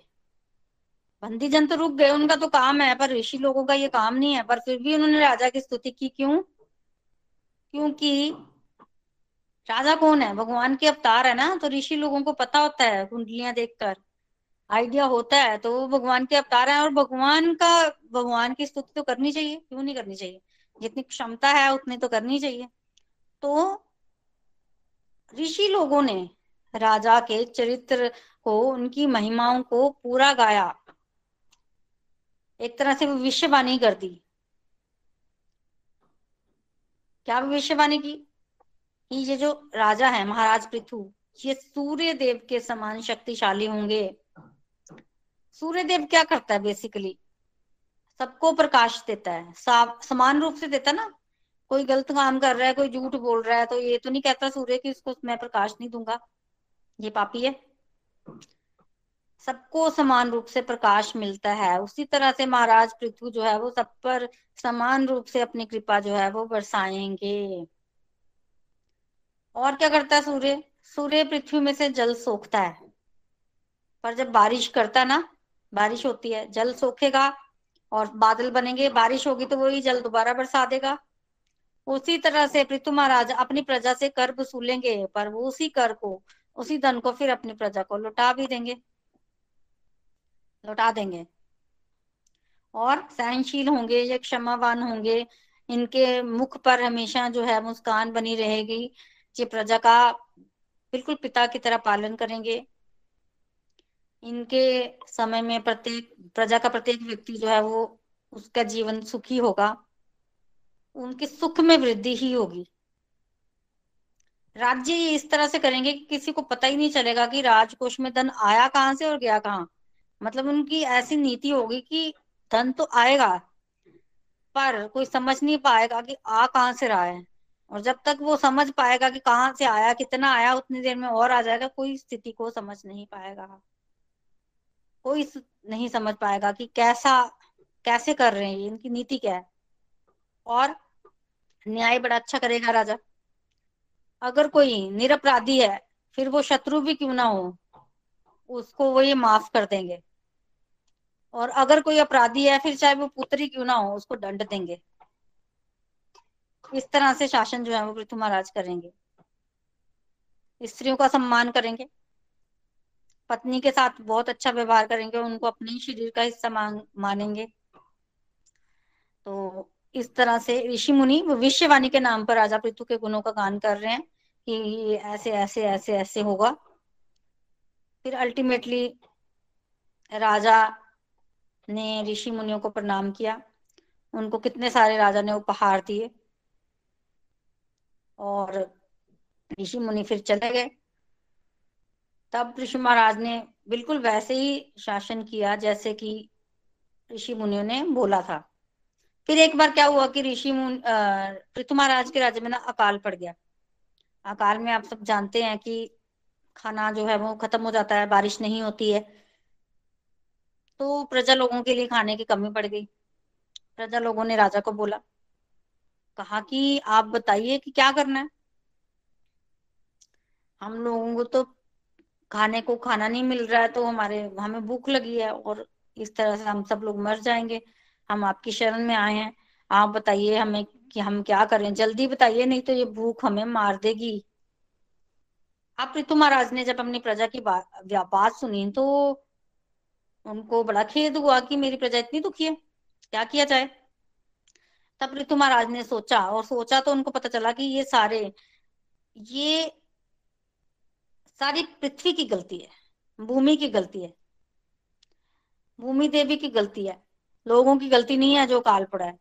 बंदी जन तो रुक गए, उनका तो काम है, पर ऋषि लोगों का ये काम नहीं है, पर फिर भी उन्होंने राजा की स्तुति की क्यों? क्योंकि राजा कौन है? भगवान के अवतार है ना तो ऋषि लोगों को पता होता है, कुंडलियाँ देखकर। आइडिया होता है तो वो भगवान के अवतार है, और भगवान का, भगवान की स्तुति तो करनी चाहिए, क्यों नहीं करनी चाहिए? जितनी क्षमता है, उतनी तो करनी चाहिए। तो ऋषि लोगों ने राजा के चरित्र को, उनकी महिमाओं को पूरा गाया। एक तरह से भविष्यवाणी कर दी। क्या भविष्यवाणी की? कि ये जो राजा है, महाराज पृथु, ये सूर्य देव के समान शक्तिशाली होंगे। सूर्य देव क्या करता है बेसिकली सबको प्रकाश देता है। समान रूप से देता ना? कोई गलत काम कर रहा है, कोई झूठ बोल रहा है तो ये तो नहीं कहता सूर्य की उसको मैं प्रकाश नहीं दूँगा। ये पापी है। सबको समान रूप से प्रकाश मिलता है। उसी तरह से महाराज पृथ्वी जो है, वो सब पर समान रूप से अपनी कृपा जो है, वो बरसाएँगे। और क्या करता है सूर्य? सूर्य पृथ्वी में से जल सोखता है। पर जब बारिश करता है ना, बारिश होती है, जल सोखेगा और बादल बनेंगे, बारिश होगी तो वही जल दोबारा बरसा देगा। उसी तरह से पृथ्वी महाराज अपनी प्रजा से कर वसूलेंगे, पर वो उसी कर को उसी धन को फिर अपनी प्रजा को लुटा भी देंगे। लुटा देंगे। और सहनशील होंगे, या क्षमावान होंगे। इनके मुख पर हमेशा जो है मुस्कान बनी रहेगी ये प्रजा का बिल्कुल पिता की तरह पालन करेंगे। इनके समय में प्रत्येक, प्रजा का प्रत्येक व्यक्ति जो है वो उसका जीवन सुखी होगा। उनके सुख में वृद्धि ही होगी। राज्य ये इस तरह से करेंगे कि किसी को पता ही नहीं चलेगा कि राजकोष में धन आया कहाँ से और गया कहाँ। मतलब उनकी ऐसी नीति होगी कि धन तो आएगा, पर कोई समझ नहीं पाएगा कि आ कहाँ से रहा है। और जब तक वो समझ पाएगा कि कहाँ से आया, कितना आया, उतनी देर में और आ जाएगा, कोई स्थिति को समझ नहीं पाएगा। कोई नहीं समझ पाएगा कि कैसा, कैसे कर रहे हैं इनकी नीति क्या है। और न्याय बड़ा अच्छा करेगा राजा। अगर कोई निरपराधी है, फिर वो शत्रु भी क्यों ना हो? उसको वो ये माफ़ कर देंगे। और अगर कोई अपराधी है, फिर चाहे वो पुत्री क्यों ना हो, उसको दंड देंगे। इस तरह से शासन जो है, वो पृथ्वी महाराज करेंगे। स्त्रियों का सम्मान करेंगे। पत्नी के साथ बहुत अच्छा व्यवहार करेंगे, उनको अपने शरीर का हिस्सा मानेंगे। तो इस तरह से ऋषि मुनि विश्ववाणी के नाम पर राजा पृथु के गुणों का गान कर रहे हैं कि ऐसे ऐसे ऐसे ऐसे होगा। फिर अल्टीमेटली राजा ने ऋषि मुनियों को प्रणाम किया। उनको कितने सारे राजा ने उपहार दिए। और ऋषि मुनि फिर चले गए। तब ऋषि महाराज ने बिल्कुल वैसे ही शासन किया जैसे कि ऋषि मुनियों ने बोला था। फिर एक बार क्या हुआ कि ऋषि मुन पृथु महाराज के राज्य में ना अकाल पड़ गया। अकाल में आप सब जानते हैं कि खाना जो है वो खत्म हो जाता है, बारिश नहीं होती है। तो प्रजा लोगों के लिए खाने की कमी पड़ गई। प्रजा लोगों ने राजा को बोला, कहा कि आप बताइए कि क्या करना है? हम लोगों को तो खाने को खाना नहीं मिल रहा है तो हमारे, हमें भूख लगी है और इस तरह से हम सब लोग मर जाएँगे। हम आपकी शरण में आए हैं। आप बताइए हमें कि हम क्या करें जल्दी बताइए, नहीं तो ये भूख हमें मार देगी। आप ऋतु महाराज ने जब अपनी प्रजा की बात बात सुनी तो उनको बड़ा खेद हुआ कि मेरी प्रजा इतनी दुखी है। क्या किया जाए? तब ऋतु महाराज ने सोचा और सोचा तो उनको पता चला कि ये सारे, ये सारी पृथ्वी की गलती है। भूमि की गलती है। भूमि देवी की गलती है। लोगों की गलती नहीं है जो काल पड़ा है।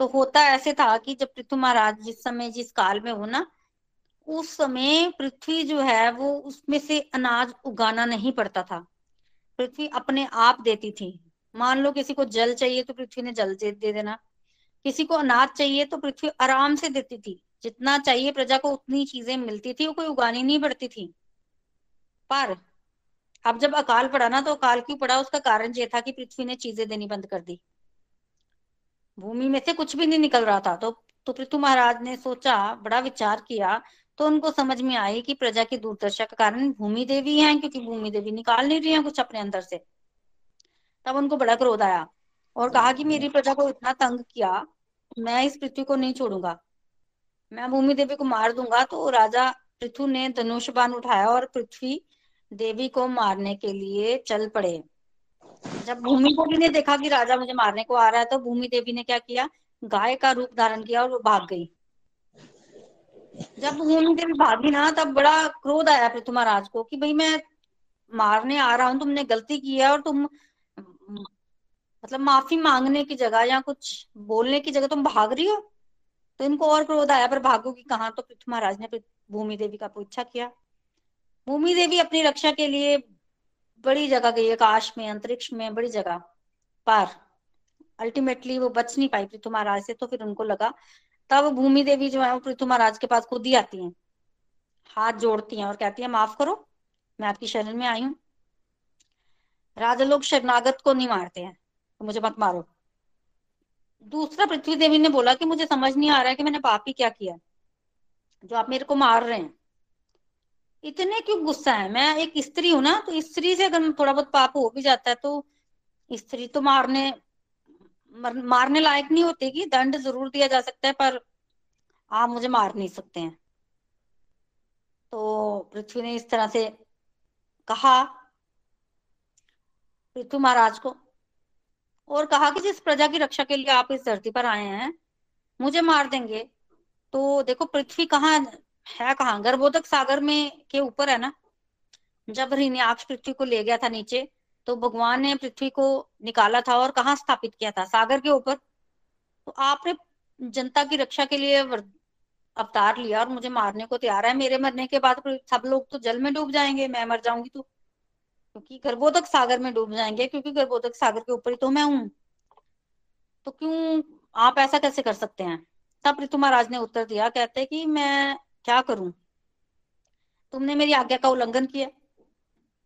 तो होता ऐसे था कि जब पृथ्वी महाराज जिस समय जिस काल में हो ना उस समय पृथ्वी जो है वो उसमें से अनाज उगाना नहीं पड़ता था। पृथ्वी अपने आप देती थी। मान लो किसी को जल चाहिए तो पृथ्वी ने जल दे, देना। किसी को अनाज चाहिए तो पृथ्वी आराम से देती थी। जितना चाहिए प्रजा को उतनी चीज़ें मिलती थी वो कोई उगानी नहीं पड़ती थी। पर अब जब अकाल पड़ा ना तो अकाल क्यों पड़ा? उसका कारण ये था कि पृथ्वी ने चीज़ें देनी बंद कर दी। भूमि में से कुछ भी नहीं निकल रहा था तो तो पृथ्वी महाराज ने सोचा, बड़ा विचार किया तो उनको समझ में आई कि प्रजा की दुर्दशा के कारण भूमि देवी है, क्योंकि भूमि देवी निकाल नहीं रही है कुछ अपने अंदर से। तब उनको बड़ा क्रोध आया और कहा कि मेरी प्रजा को इतना तंग किया, मैं इस पृथ्वी को नहीं छोड़ूँगा। मैं भूमि देवी को मार दूँगा तो राजा पृथु ने धनुष बाण उठाया और पृथ्वी देवी को मारने के लिए चल पड़े। जब भूमि देवी ने देखा कि राजा मुझे मारने को आ रहा है तो भूमि देवी ने क्या किया? गाय का रूप धारण किया और वो भाग गई। जब भूमि देवी भागी ना, तब बड़ा क्रोध आया पृथु महाराज को कि भाई मैं मारने आ रहा हूँ, तुमने गलती की है और तुम मतलब माफ़ी मांगने की जगह या कुछ बोलने की जगह तुम भाग रही हो? तो इनको और क्रोध आया, पर भागोगी कहाँ? तो पृथ्वी महाराज ने भूमि देवी का पूछा किया। भूमि देवी अपनी रक्षा के लिए बड़ी जगह गई आकाश में, अंतरिक्ष में, बड़ी जगह, पर। अल्टीमेटली वो बच नहीं पाई पृथ्वी महाराज से तो फिर उनको लगा, तब भूमि देवी जो है वो पृथ्वी महाराज के पास खुद ही आती हैं। हाथ जोड़ती हैं और कहती है, माफ़ करो, मैं आपकी शरण में आई हूँ। राजा लोग शरणागत को नहीं मारते हैं तो मुझे मत मारो। दूसरा, पृथ्वी देवी ने बोला कि मुझे समझ नहीं आ रहा है कि मैंने पाप ही क्या किया जो आप मेरे को मार रहे हैं इतने क्यों गुस्सा है? मैं एक स्त्री हूँ ना तो स्त्री से अगर थोड़ा बहुत पाप हो भी जाता है तो स्त्री तो मारने मारने लायक नहीं होती कि दंड ज़रूर दिया जा सकता है, पर आप मुझे मार नहीं सकते हैं। तो पृथ्वी ने इस तरह से कहा, पृथ्वी महाराज को, और कहा कि जिस प्रजा की रक्षा के लिए आप इस धरती पर आए हैं, मुझे मार देंगे। तो देखो, पृथ्वी कहाँ है कहाँ? गर्भोदक सागर में के ऊपर है ना? जब हिरण्याक्ष पृथ्वी को ले गया था नीचे तो भगवान ने पृथ्वी को निकाला था और कहाँ स्थापित किया था? सागर के ऊपर। तो आपने जनता की रक्षा के लिए अवतार लिया और मुझे मारने को तैयार है। मेरे मरने के बाद सब लोग तो जल में डूब जाएँगे, मैं मर जाऊँगी तो। क्योंकि गर्भोदक सागर में डूब जाएँगे, क्योंकि गर्भोदक सागर के ऊपर ही तो मैं हूँ। तो क्यों आप ऐसा कैसे कर सकते हैं? तब ऋतु महाराज ने उत्तर दिया, कहते कि मैं क्या करूँ? तुमने मेरी आज्ञा का उल्लंघन किया।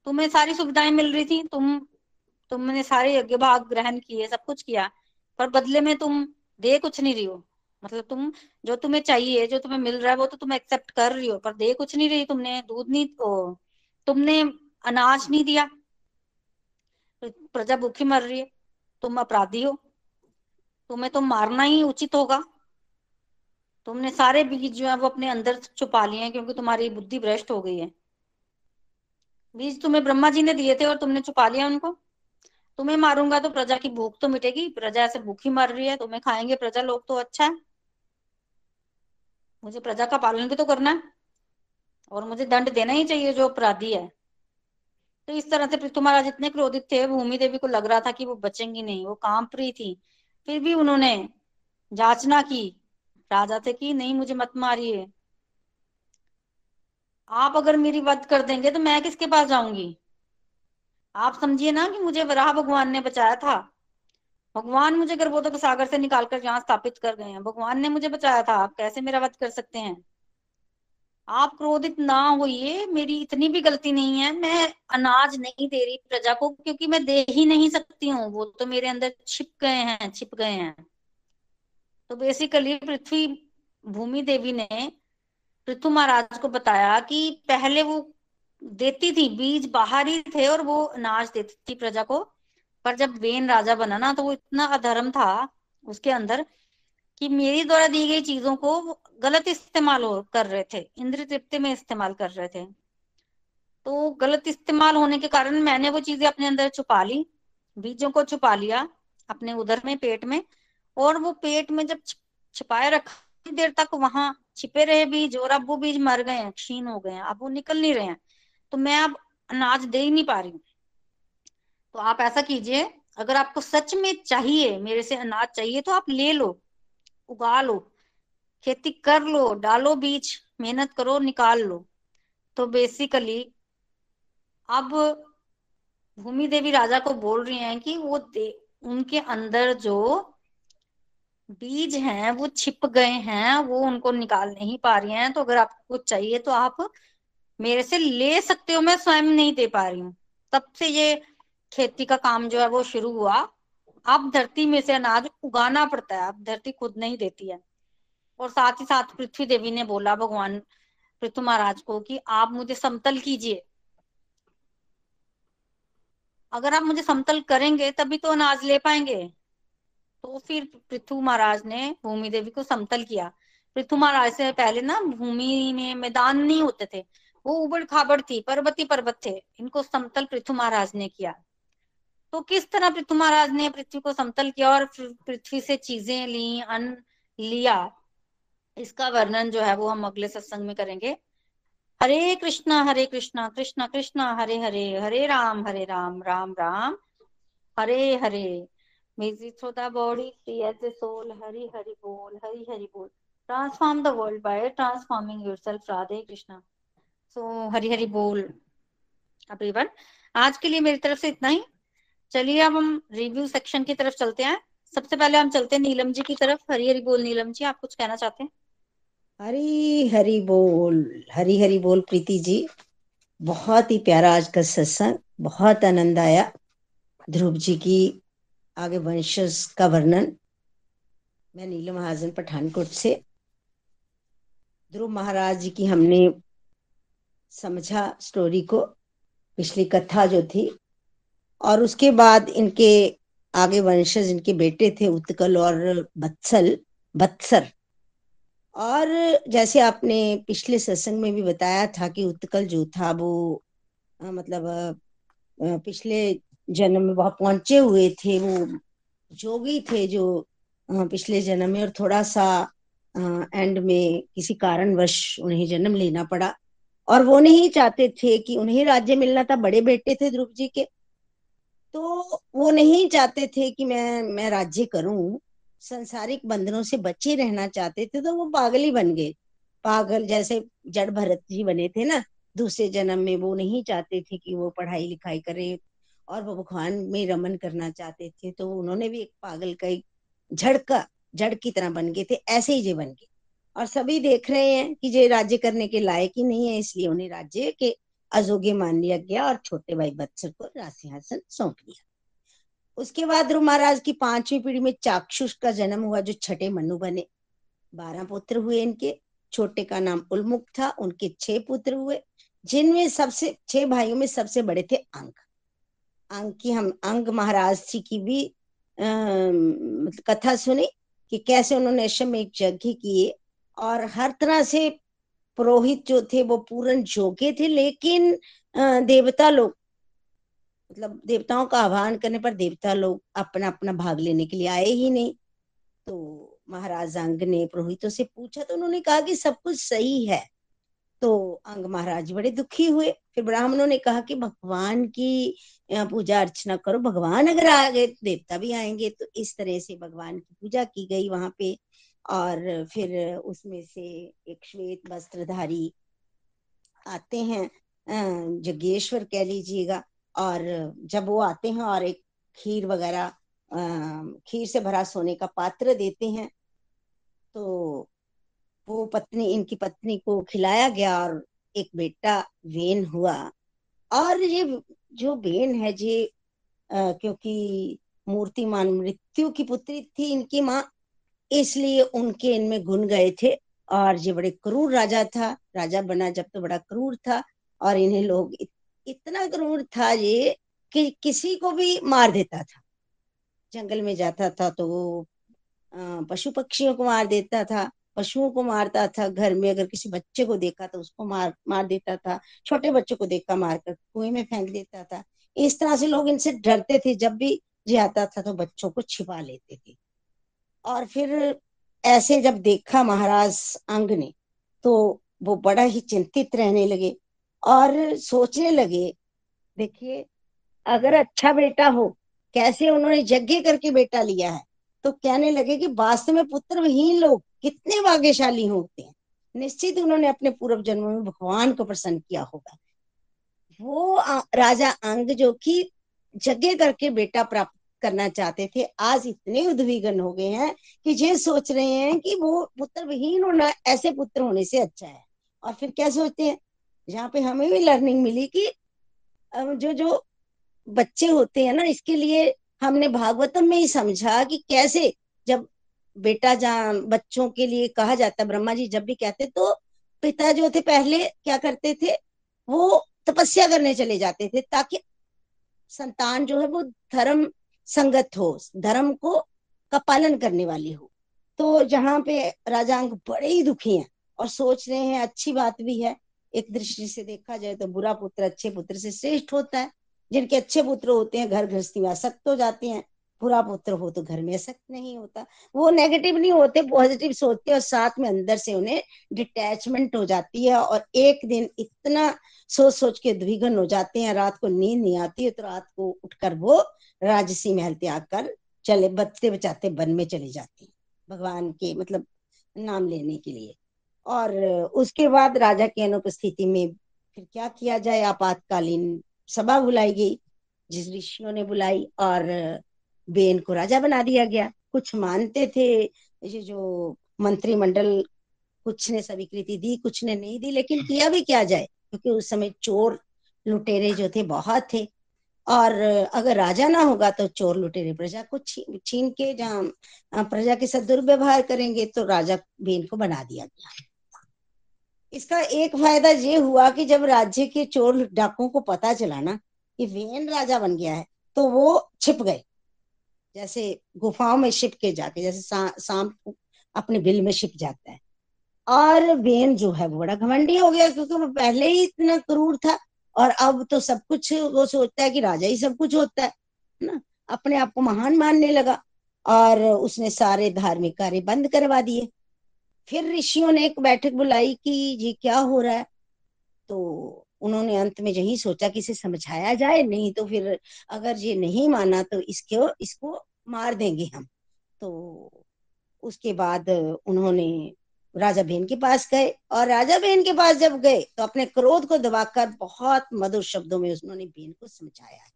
तुम्हें सारी सुविधाएँ मिल रही थी तुम तुमने सारे यज्ञ भाग ग्रहण किए सब कुछ किया पर बदले में तुम दे कुछ नहीं रही हो। मतलब तुम जो तुम्हें चाहिए जो तुम्हें मिल रहा है वो तो तुम एक्सेप्ट कर रही हो पर दे कुछ नहीं रही तुमने दूध नहीं ओ, तुमने अनाज नहीं दिया। प्रजा भूखी मर रही है तुम अपराधी हो। तुम्हें तो मारना ही उचित होगा। तुमने सारे बीज जो है वो अपने अंदर छुपा लिए हैं क्योंकि तुम्हारी बुद्धि भ्रष्ट हो गई है। बीज तुम्हें ब्रह्मा जी ने दिए थे और तुमने छुपा लिया उनको। तुम्हें मारूँगा तो प्रजा की भूख तो मिटेगी। प्रजा ऐसे भूखी मर रही है, तुम्हें खाएँगे प्रजा, लोग तो अच्छा है। मुझे प्रजा का पालन भी तो करना है और मुझे दंड देना ही चाहिए जो अपराधी है। तो इस तरह से महाराज इतने क्रोधित थे, भूमि देवी को लग रहा था कि वो बचेंगी नहीं, वो काम रही थी। फिर भी उन्होंने जांचना की राजा थे कि नहीं, मुझे मत मारिए। आप अगर मेरी वध कर देंगे तो मैं किसके पास जाऊँगी? आप समझिए ना कि मुझे वराह भगवान ने बचाया था। भगवान मुझे गर्भोदक सागर से निकालकर यहाँ स्थापित कर गए हैं। भगवान ने मुझे बचाया था। आप कैसे मेरा वध कर सकते हैं? आप क्रोधित ना होइए। मेरी इतनी भी गलती नहीं है। मैं अनाज नहीं दे रही प्रजा को, क्योंकि मैं दे ही नहीं सकती हूँ। वो तो मेरे अंदर छिप गए हैं, छिप गए हैं। तो बेसिकली पृथ्वी, भूमि देवी ने पृथु महाराज को बताया कि पहले वो देती थी, बीज बाहर ही थे और वो अनाज देती थी प्रजा को। पर जब वेन राजा बना ना तो वो इतना अधर्म था उसके अंदर कि मेरी द्वारा दी गई चीज़ों को गलत इस्तेमाल कर रहे थे इंद्र तृप्ति में इस्तेमाल कर रहे थे। तो गलत इस्तेमाल होने के कारण मैंने वो चीज़ें अपने अंदर छुपा ली, बीजों को छुपा लिया, अपने उधर में, पेट में और वो पेट में जब छिपाए रखा देर तक वहाँ छिपे रहे बीज और अब वो बीज मर गए हैं, क्षीण हो गए हैं, अब वो निकल नहीं रहे हैं। तो मैं अब अनाज दे ही नहीं पा रही हूँ। तो आप ऐसा कीजिए, अगर आपको सच में चाहिए, मेरे से अनाज चाहिए तो आप ले लो, उगा लो, खेती कर लो, डालो बीज, मेहनत करो, निकाल लो। तो बेसिकली अब भूमि देवी राजा को बोल रही हैं कि वो दे, उनके अंदर जो बीज हैं, वो छिप गए हैं, वो उनको निकाल नहीं पा रही हैं तो अगर आपको कुछ चाहिए तो आप मेरे से ले सकते हो, मैं स्वयं नहीं दे पा रही हूँ। तब से ये खेती का काम जो है वो शुरू हुआ। अब धरती में से अनाज उगाना पड़ता है अब धरती खुद नहीं देती है। और साथ ही साथ पृथ्वी देवी ने बोला, भगवान पृथ्वी महाराज को कि आप मुझे समतल कीजिए। अगर आप मुझे समतल करेंगे, तभी तो अनाज ले पाएँगे। तो फिर पृथु महाराज ने भूमि देवी को समतल किया। पृथु महाराज से पहले ना भूमि में मैदान नहीं होते थे। वो उबड़ खाबड़ थी, पर्वती पर्वत थे। इनको समतल पृथु महाराज ने किया। तो किस तरह पृथु महाराज ने पृथ्वी को समतल किया और पृथ्वी से चीज़ें ली अन्न लिया? इसका वर्णन जो है वो हम अगले सत्संग में करेंगे। Hare Krishna Hare Krishna Krishna Krishna, Hare Hare Hare Ram Hare Ram Ram Ram, Hare Hare. Music through the body, as a soul. Hari Hari Bol, Hari Hari Bol. Transform the world by transforming yourself. Radhe Krishna. So Hari Hari Bol. Everyone आज के लिए मेरी तरफ़ से इतना ही चलिए अब हम रिव्यू सेक्शन की तरफ़ चलते हैं सबसे पहले हम चलते हैं नीलम जी की तरफ़ हरी हरी बोल नीलम जी आप कुछ कहना चाहते हैं हरी हरी बोल हरी हरी बोल प्रीति जी बहुत ही प्यारा आज का सत्संग बहुत आनंद आया ध्रुव जी की आगे वंशज का वर्णन। मैं नीलम महाजन पठानकोट से। ध्रुव महाराज जी की हमने समझा स्टोरी को, पिछली कथा जो थी। और उसके बाद इनके आगे वंशज, इनके बेटे थे उत्कल और बत्सल, बत्सर। और जैसे आपने पिछले सत्संग में भी बताया था कि उत्कल जो था, वो मतलब पिछले जन्म में वहाँ पहुँचे हुए थे, वो जोगी थे जो पिछले जन्म में और थोड़ा सा एंड में किसी कारणवश उन्हें जन्म लेना पड़ा। और वो नहीं चाहते थे कि उन्हें राज्य मिलना था, बड़े बेटे थे ध्रुव जी के। तो वो नहीं चाहते थे कि मैं मैं राज्य करूँ। संसारिक बंधनों से बचे रहना चाहते थे तो वो पागल ही बन गए। पागल जैसे जड़ भरत जी बने थे ना, दूसरे जन्म में वो नहीं चाहते थे कि वो पढ़ाई लिखाई करे और वो भगवान में रमन करना चाहते थे तो उन्होंने भी एक पागल का एक झड़का जड़ की तरह बन गए थे, ऐसे ही जे बन गए। और सभी देख रहे हैं कि जे राज्य करने के लायक ही नहीं है, इसलिए उन्हें राज्य के अजोग्य मान लिया गया और छोटे भाई बत्सर को रासिंहासन सौंप दिया। उसके बाद महाराज की पांचवी पीढ़ी में चाक्षुष का जन्म हुआ, जो छठे मनु बने। बारह पुत्र हुए इनके, छोटे का नाम उलमुख था, उनके छह पुत्र हुए, जिनमें सबसे, छह भाइयों में सबसे बड़े थे अंक। अंग की हम अंग महाराज जी की भी आ, कथा सुनी कि कैसे उन्होंने एक यज्ञ किए और हर तरह से पुरोहित जो थे वो पूर्ण जोगे थे लेकिन देवता लोग मतलब देवताओं का आह्वान करने पर देवता लोग अपना अपना भाग लेने के लिए आए ही नहीं। तो महाराज अंग ने पुरोहितों से पूछा तो उन्होंने कहा कि सब कुछ सही है। तो अंग महाराज बड़े दुखी हुए। फिर ब्राह्मणों ने कहा कि भगवान की पूजा अर्चना करो, भगवान अगर आ गए तो देवता भी आएँगे तो इस तरह से भगवान की पूजा की गई वहाँ पे। और फिर उसमें से एक श्वेत वस्त्रधारी आते हैं जगेश्वर कह लीजिएगा। और जब वो आते हैं और एक खीर वगैरह खीर से भरा सोने का पात्र देते हैं तो वो पत्नी, इनकी पत्नी को खिलाया गया और एक बेटा वेन हुआ। और ये जो बेन है जी क्योंकि मूर्तिमान मृत्यु की पुत्री थी इनकी माँ इसलिए उनके इनमें गुण गए थे। और ये बड़े क्रूर राजा था राजा बना जब तो बड़ा क्रूर था और इन्हें लोग इत, इतना क्रूर था ये कि किसी को भी मार देता था। जंगल में जाता था तो वो पशु पक्षियों को मार देता था। पशुओं को मारता था, घर में अगर किसी बच्चे को देखा तो उसको मार मार देता था, छोटे बच्चों को देखा मारकर, कुएँ में फेंक देता था। इस तरह से लोग इनसे डरते थे, जब भी जे आता था तो बच्चों को छिपा लेते थे। और फिर ऐसे जब देखा महाराज अंग ने तो वो बड़ा ही चिंतित रहने लगे और सोचने लगे, देखिए, अगर अच्छा बेटा हो, कैसे उन्होंने यज्ञ करके बेटा लिया है? तो कहने लगे कि वास्तव में पुत्र विहीन लोग कितने भाग्यशाली होते हैं। निश्चित उन्होंने अपने पूर्व जन्म में भगवान को प्रसन्न किया होगा। वो राजा अंग जो कि जगह करके बेटा प्राप्त करना चाहते थे, आज इतने उद्विग्न हो गए हैं कि ये सोच रहे हैं कि वो पुत्र विहीन होना, ऐसे पुत्र होने से अच्छा है। और फिर क्या सोचते हैं? जहाँ पे हमें भी लर्निंग मिली कि जो जो बच्चे होते हैं ना, इसके लिए हमने भागवतम में ही समझा कि कैसे जब बेटा जहाँ बच्चों के लिए कहा जाता ब्रह्मा जी जब भी कहते तो पिता जो थे पहले क्या करते थे? वो तपस्या करने चले जाते थे ताकि संतान जो है वो धर्म संगत हो, धर्म को का पालन करने वाली हो। तो जहाँ पे राजांग बड़े ही दुखी हैं और सोच रहे हैं, अच्छी बात भी है। एक दृष्टि से देखा जाए तो बुरा पुत्र अच्छे पुत्र से श्रेष्ठ होता है। जिनके अच्छे पुत्र होते हैं घर गृहस्थी में आसक्त हो जाते हैं। बुरा पुत्र हो तो घर में आसक्त नहीं होता। वो नेगेटिव नहीं होते पॉजिटिव सोचते और साथ में अंदर से उन्हें डिटैचमेंट हो जाती है और एक दिन इतना सोच सोच के द्विघन हो जाते हैं, रात को नींद नहीं आती है तो रात को उठकर वो राजसी महल त्याग कर चले, बचते बचाते वन में चले जाते हैं, भगवान के मतलब नाम लेने के लिए। और उसके बाद राजा की अनुपस्थिति में फिर क्या किया जाए? आपातकालीन सभा बुलाई गई, जिस ऋषियों ने बुलाई और बेन को राजा बना दिया गया। कुछ मानते थे ये जो मंत्रिमंडल कुछ ने स्वीकृति दी कुछ ने नहीं दी लेकिन किया भी क्या जाए क्योंकि उस समय चोर लुटेरे जो थे बहुत थे। और अगर राजा ना होगा तो चोर लुटेरे प्रजा को छीन के जहाँ प्रजा के साथ दुर्व्यवहार करेंगे तो राजा बेन को बना दिया गया। इसका एक फ़ायदा ये हुआ कि जब राज्य के चोर डाकुओं को पता चला ना कि वेन राजा बन गया है तो वो छिप गए। जैसे गुफाओं में छिप के जाके जैसे शाम को अपने बिल में छिप जाता है। और वेन जो है, वो बड़ा घमंडी हो गया, क्योंकि वो पहले ही इतना क्रूर था, और अब तो सब कुछ वो सोचता है कि राजा ही सब कुछ होता है ना? अपने आप को महान मानने लगा, और उसने सारे धार्मिक कार्य बंद करवा दिए। फिर ऋषियों ने एक बैठक बुलाई कि ये क्या हो रहा है? तो उन्होंने अंत में यही सोचा कि इसे समझाया जाए, नहीं तो फिर अगर ये नहीं माना तो इसके इसको मार देंगे हम। तो उसके बाद उन्होंने राजा बहन के पास गए और राजा बहन के पास जब गए तो अपने क्रोध को दबाकर बहुत मधुर शब्दों में उन्होंने बहन को समझाया है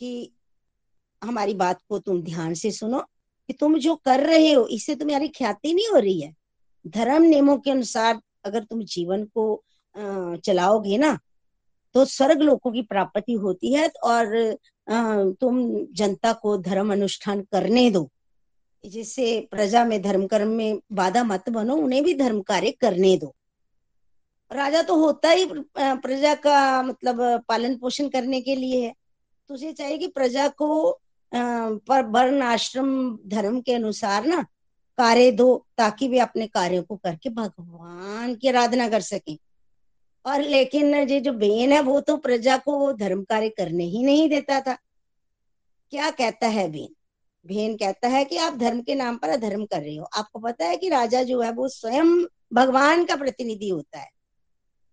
कि हमारी बात को तुम ध्यान से सुनो कि तुम जो कर रहे हो, इससे तुम्हारी ख्याति नहीं हो रही है। धर्म नियमों के अनुसार अगर तुम जीवन को चलाओगे ना तो स्वर्ग लोगों की प्राप्ति होती है और तुम जनता को धर्म अनुष्ठान करने दो। जिससे प्रजा में धर्म, कर्म में बाधा मत बनो, उन्हें भी धर्म कार्य करने दो। राजा तो होता ही प्रजा का मतलब पालन पोषण करने के लिए है। तुझे चाहिए कि प्रजा को पर वर्ण आश्रम धर्म के अनुसार ना कार्य दो, ताकि वे अपने कार्यों को करके भगवान की आराधना कर सके। और लेकिन ये जो बेन है, वो तो प्रजा को धर्म कार्य करने ही नहीं देता था। क्या कहता है बेन? बेन कहता है कि आप धर्म के नाम पर अधर्म कर रहे हो। आपको पता है कि राजा जो है, वो स्वयं भगवान का प्रतिनिधि होता है।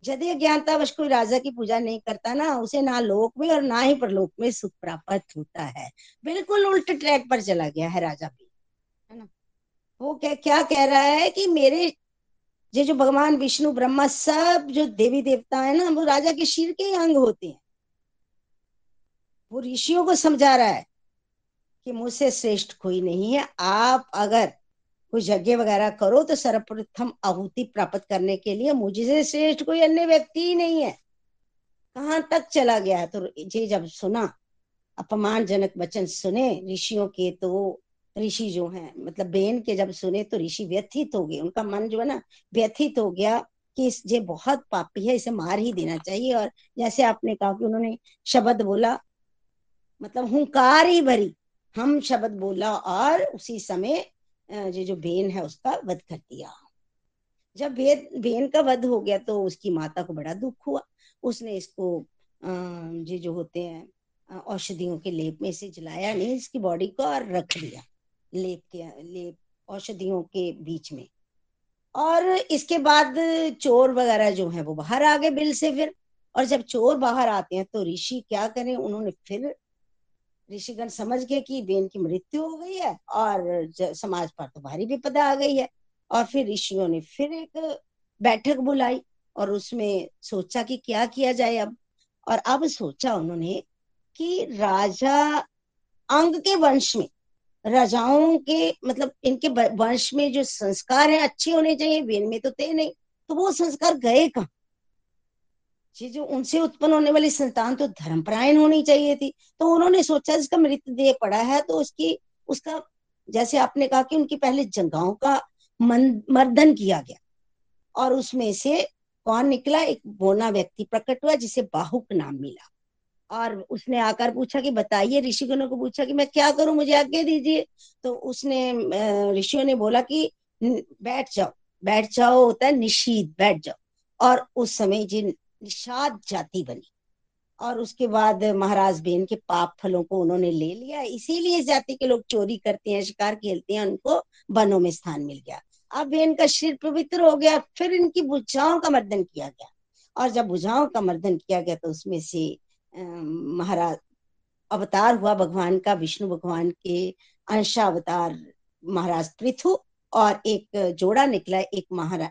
यदि अज्ञानतावश कोई राजा की पूजा नहीं करता ना, उसे ना लोक में और ना ही परलोक में सुख प्राप्त होता है। बिल्कुल उल्ट ट्रैक पर चला गया है राजा भी है ना? वो क्या क्या कह रहा है कि मेरे ये जो भगवान, विष्णु, ब्रह्मा सब जो देवी देवता है ना, वो राजा के शीर के अंग होते हैं। वो ऋषियों को समझा रहा है कि मुझसे श्रेष्ठ कोई नहीं है। आप अगर कोई यज्ञ वगैरह करो तो सर्वप्रथम आहुति प्राप्त करने के लिए मुझे श्रेष्ठ कोई अन्य व्यक्ति ही नहीं है। कहाँ तक चला गया तो ये जब सुना, अपमानजनक वचन सुने ऋषियों के तो ऋषि जो हैं मतलब बेन के जब सुने तो ऋषि व्यथित हो गए। उनका मन जो है ना व्यथित हो गया कि इस ये बहुत पापी है इसे मार ही देना चाहिए। और जैसे आपने कहा कि उन्होंने शब्द बोला मतलब हुंकार ही भरी हम शब्द बोला और उसी समय ये जो बेन है उसका वध कर दिया। जब बेन बेन का वध हो गया तो उसकी माता को बड़ा दुख हुआ। उसने इसको ये जो होते हैं औषधियों के लेप में से जलाया नहीं इसकी बॉडी को और रख दिया। लेप के, लेप औषधियों के बीच में। और इसके बाद चोर वगैरह जो है, वो बाहर आ गए बिल से फिर। और जब चोर बाहर आते हैं तो ऋषि क्या करें? उन्होंने फिर ऋषिगण समझ गए कि बेन की मृत्यु हो गई है और समाज पर तो भारी विपदा आ गई है। और फिर ऋषियों ने फिर एक बैठक बुलाई और उसमें सोचा कि क्या किया जाए अब। और अब सोचा उन्होंने कि राजा अंग के वंश में राजाओं के मतलब इनके वंश में जो संस्कार है अच्छे होने चाहिए वे में तो थे नहीं तो वो संस्कार गए कहा? ये जो उनसे उत्पन्न होने वाली संतान तो धर्मपरायण होनी चाहिए थी। तो उन्होंने सोचा जिसका मृत देह पड़ा है तो उसकी उसका जैसे आपने कहा कि उनकी पहले जंगाओं का मन, मर्दन किया गया। और उसमें से कौन निकला? एक बोना व्यक्ति प्रकट हुआ जिसे बाहुक नाम मिला। और उसने आकर पूछा कि बताइए, ऋषिगणों को पूछा कि मैं क्या करूँ, मुझे आज्ञा दीजिए। तो उसने ऋषियों ने बोला कि बैठ जाओ बैठ जाओ, होता है निशीद बैठ जाओ। और उस समय जिन निषाद जाति बनी और उसके बाद महाराज बेन के पाप फलों को उन्होंने ले लिया। इसीलिए जाति के लोग चोरी करते हैं, शिकार खेलते हैं, उनको वनों में स्थान मिल गया। अब बेन का शरीर पवित्र हो गया, फिर इनकी भुजाओं का मर्दन किया गया। और जब भुजाओं का मर्दन किया गया तो उसमें से महाराज, अवतार हुआ भगवान का, विष्णु भगवान के अंशावतार महाराज पृथु और एक जोड़ा निकला, एक महाराज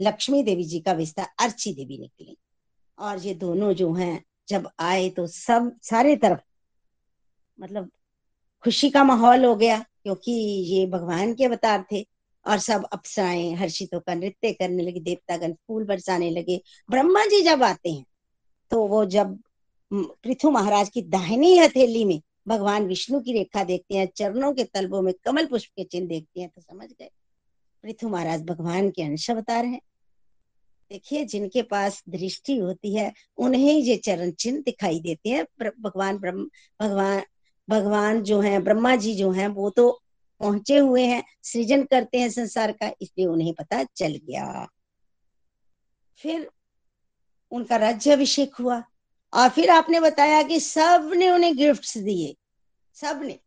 लक्ष्मी देवी जी का विस्तार, अर्ची देवी निकली। और ये दोनों जो हैं, जब आए तो सब, सारे तरफ़ मतलब खुशी का माहौल हो गया, क्योंकि ये भगवान के अवतार थे और सब अप्सराएँ हर्षित होकर नृत्य करने लगे देवतागण फूल बरसाने लगे। ब्रह्मा जी जब आते हैं तो वो जब पृथु महाराज की दाहिनी हथेली में भगवान विष्णु की रेखा देखते हैं, चरणों के तलबों में कमल पुष्प के चिन्ह देखते हैं तो समझ गए। पृथु महाराज भगवान के अंश अवतार हैं। देखिए, जिनके पास दृष्टि होती है, उन्हें ये चरण चिन्ह दिखाई देते हैं। भगवान ब्रह्म, भगवान भगवान जो है, ब्रह्मा जी जो है, वो तो पहुँचे हुए हैं, सृजन करते हैं संसार का, इसलिए उन्हें पता चल गया। फिर उनका राज्य अभिषेक हुआ। और फिर आपने बताया कि सबने उन्हें गिफ्ट्स दिए। सबने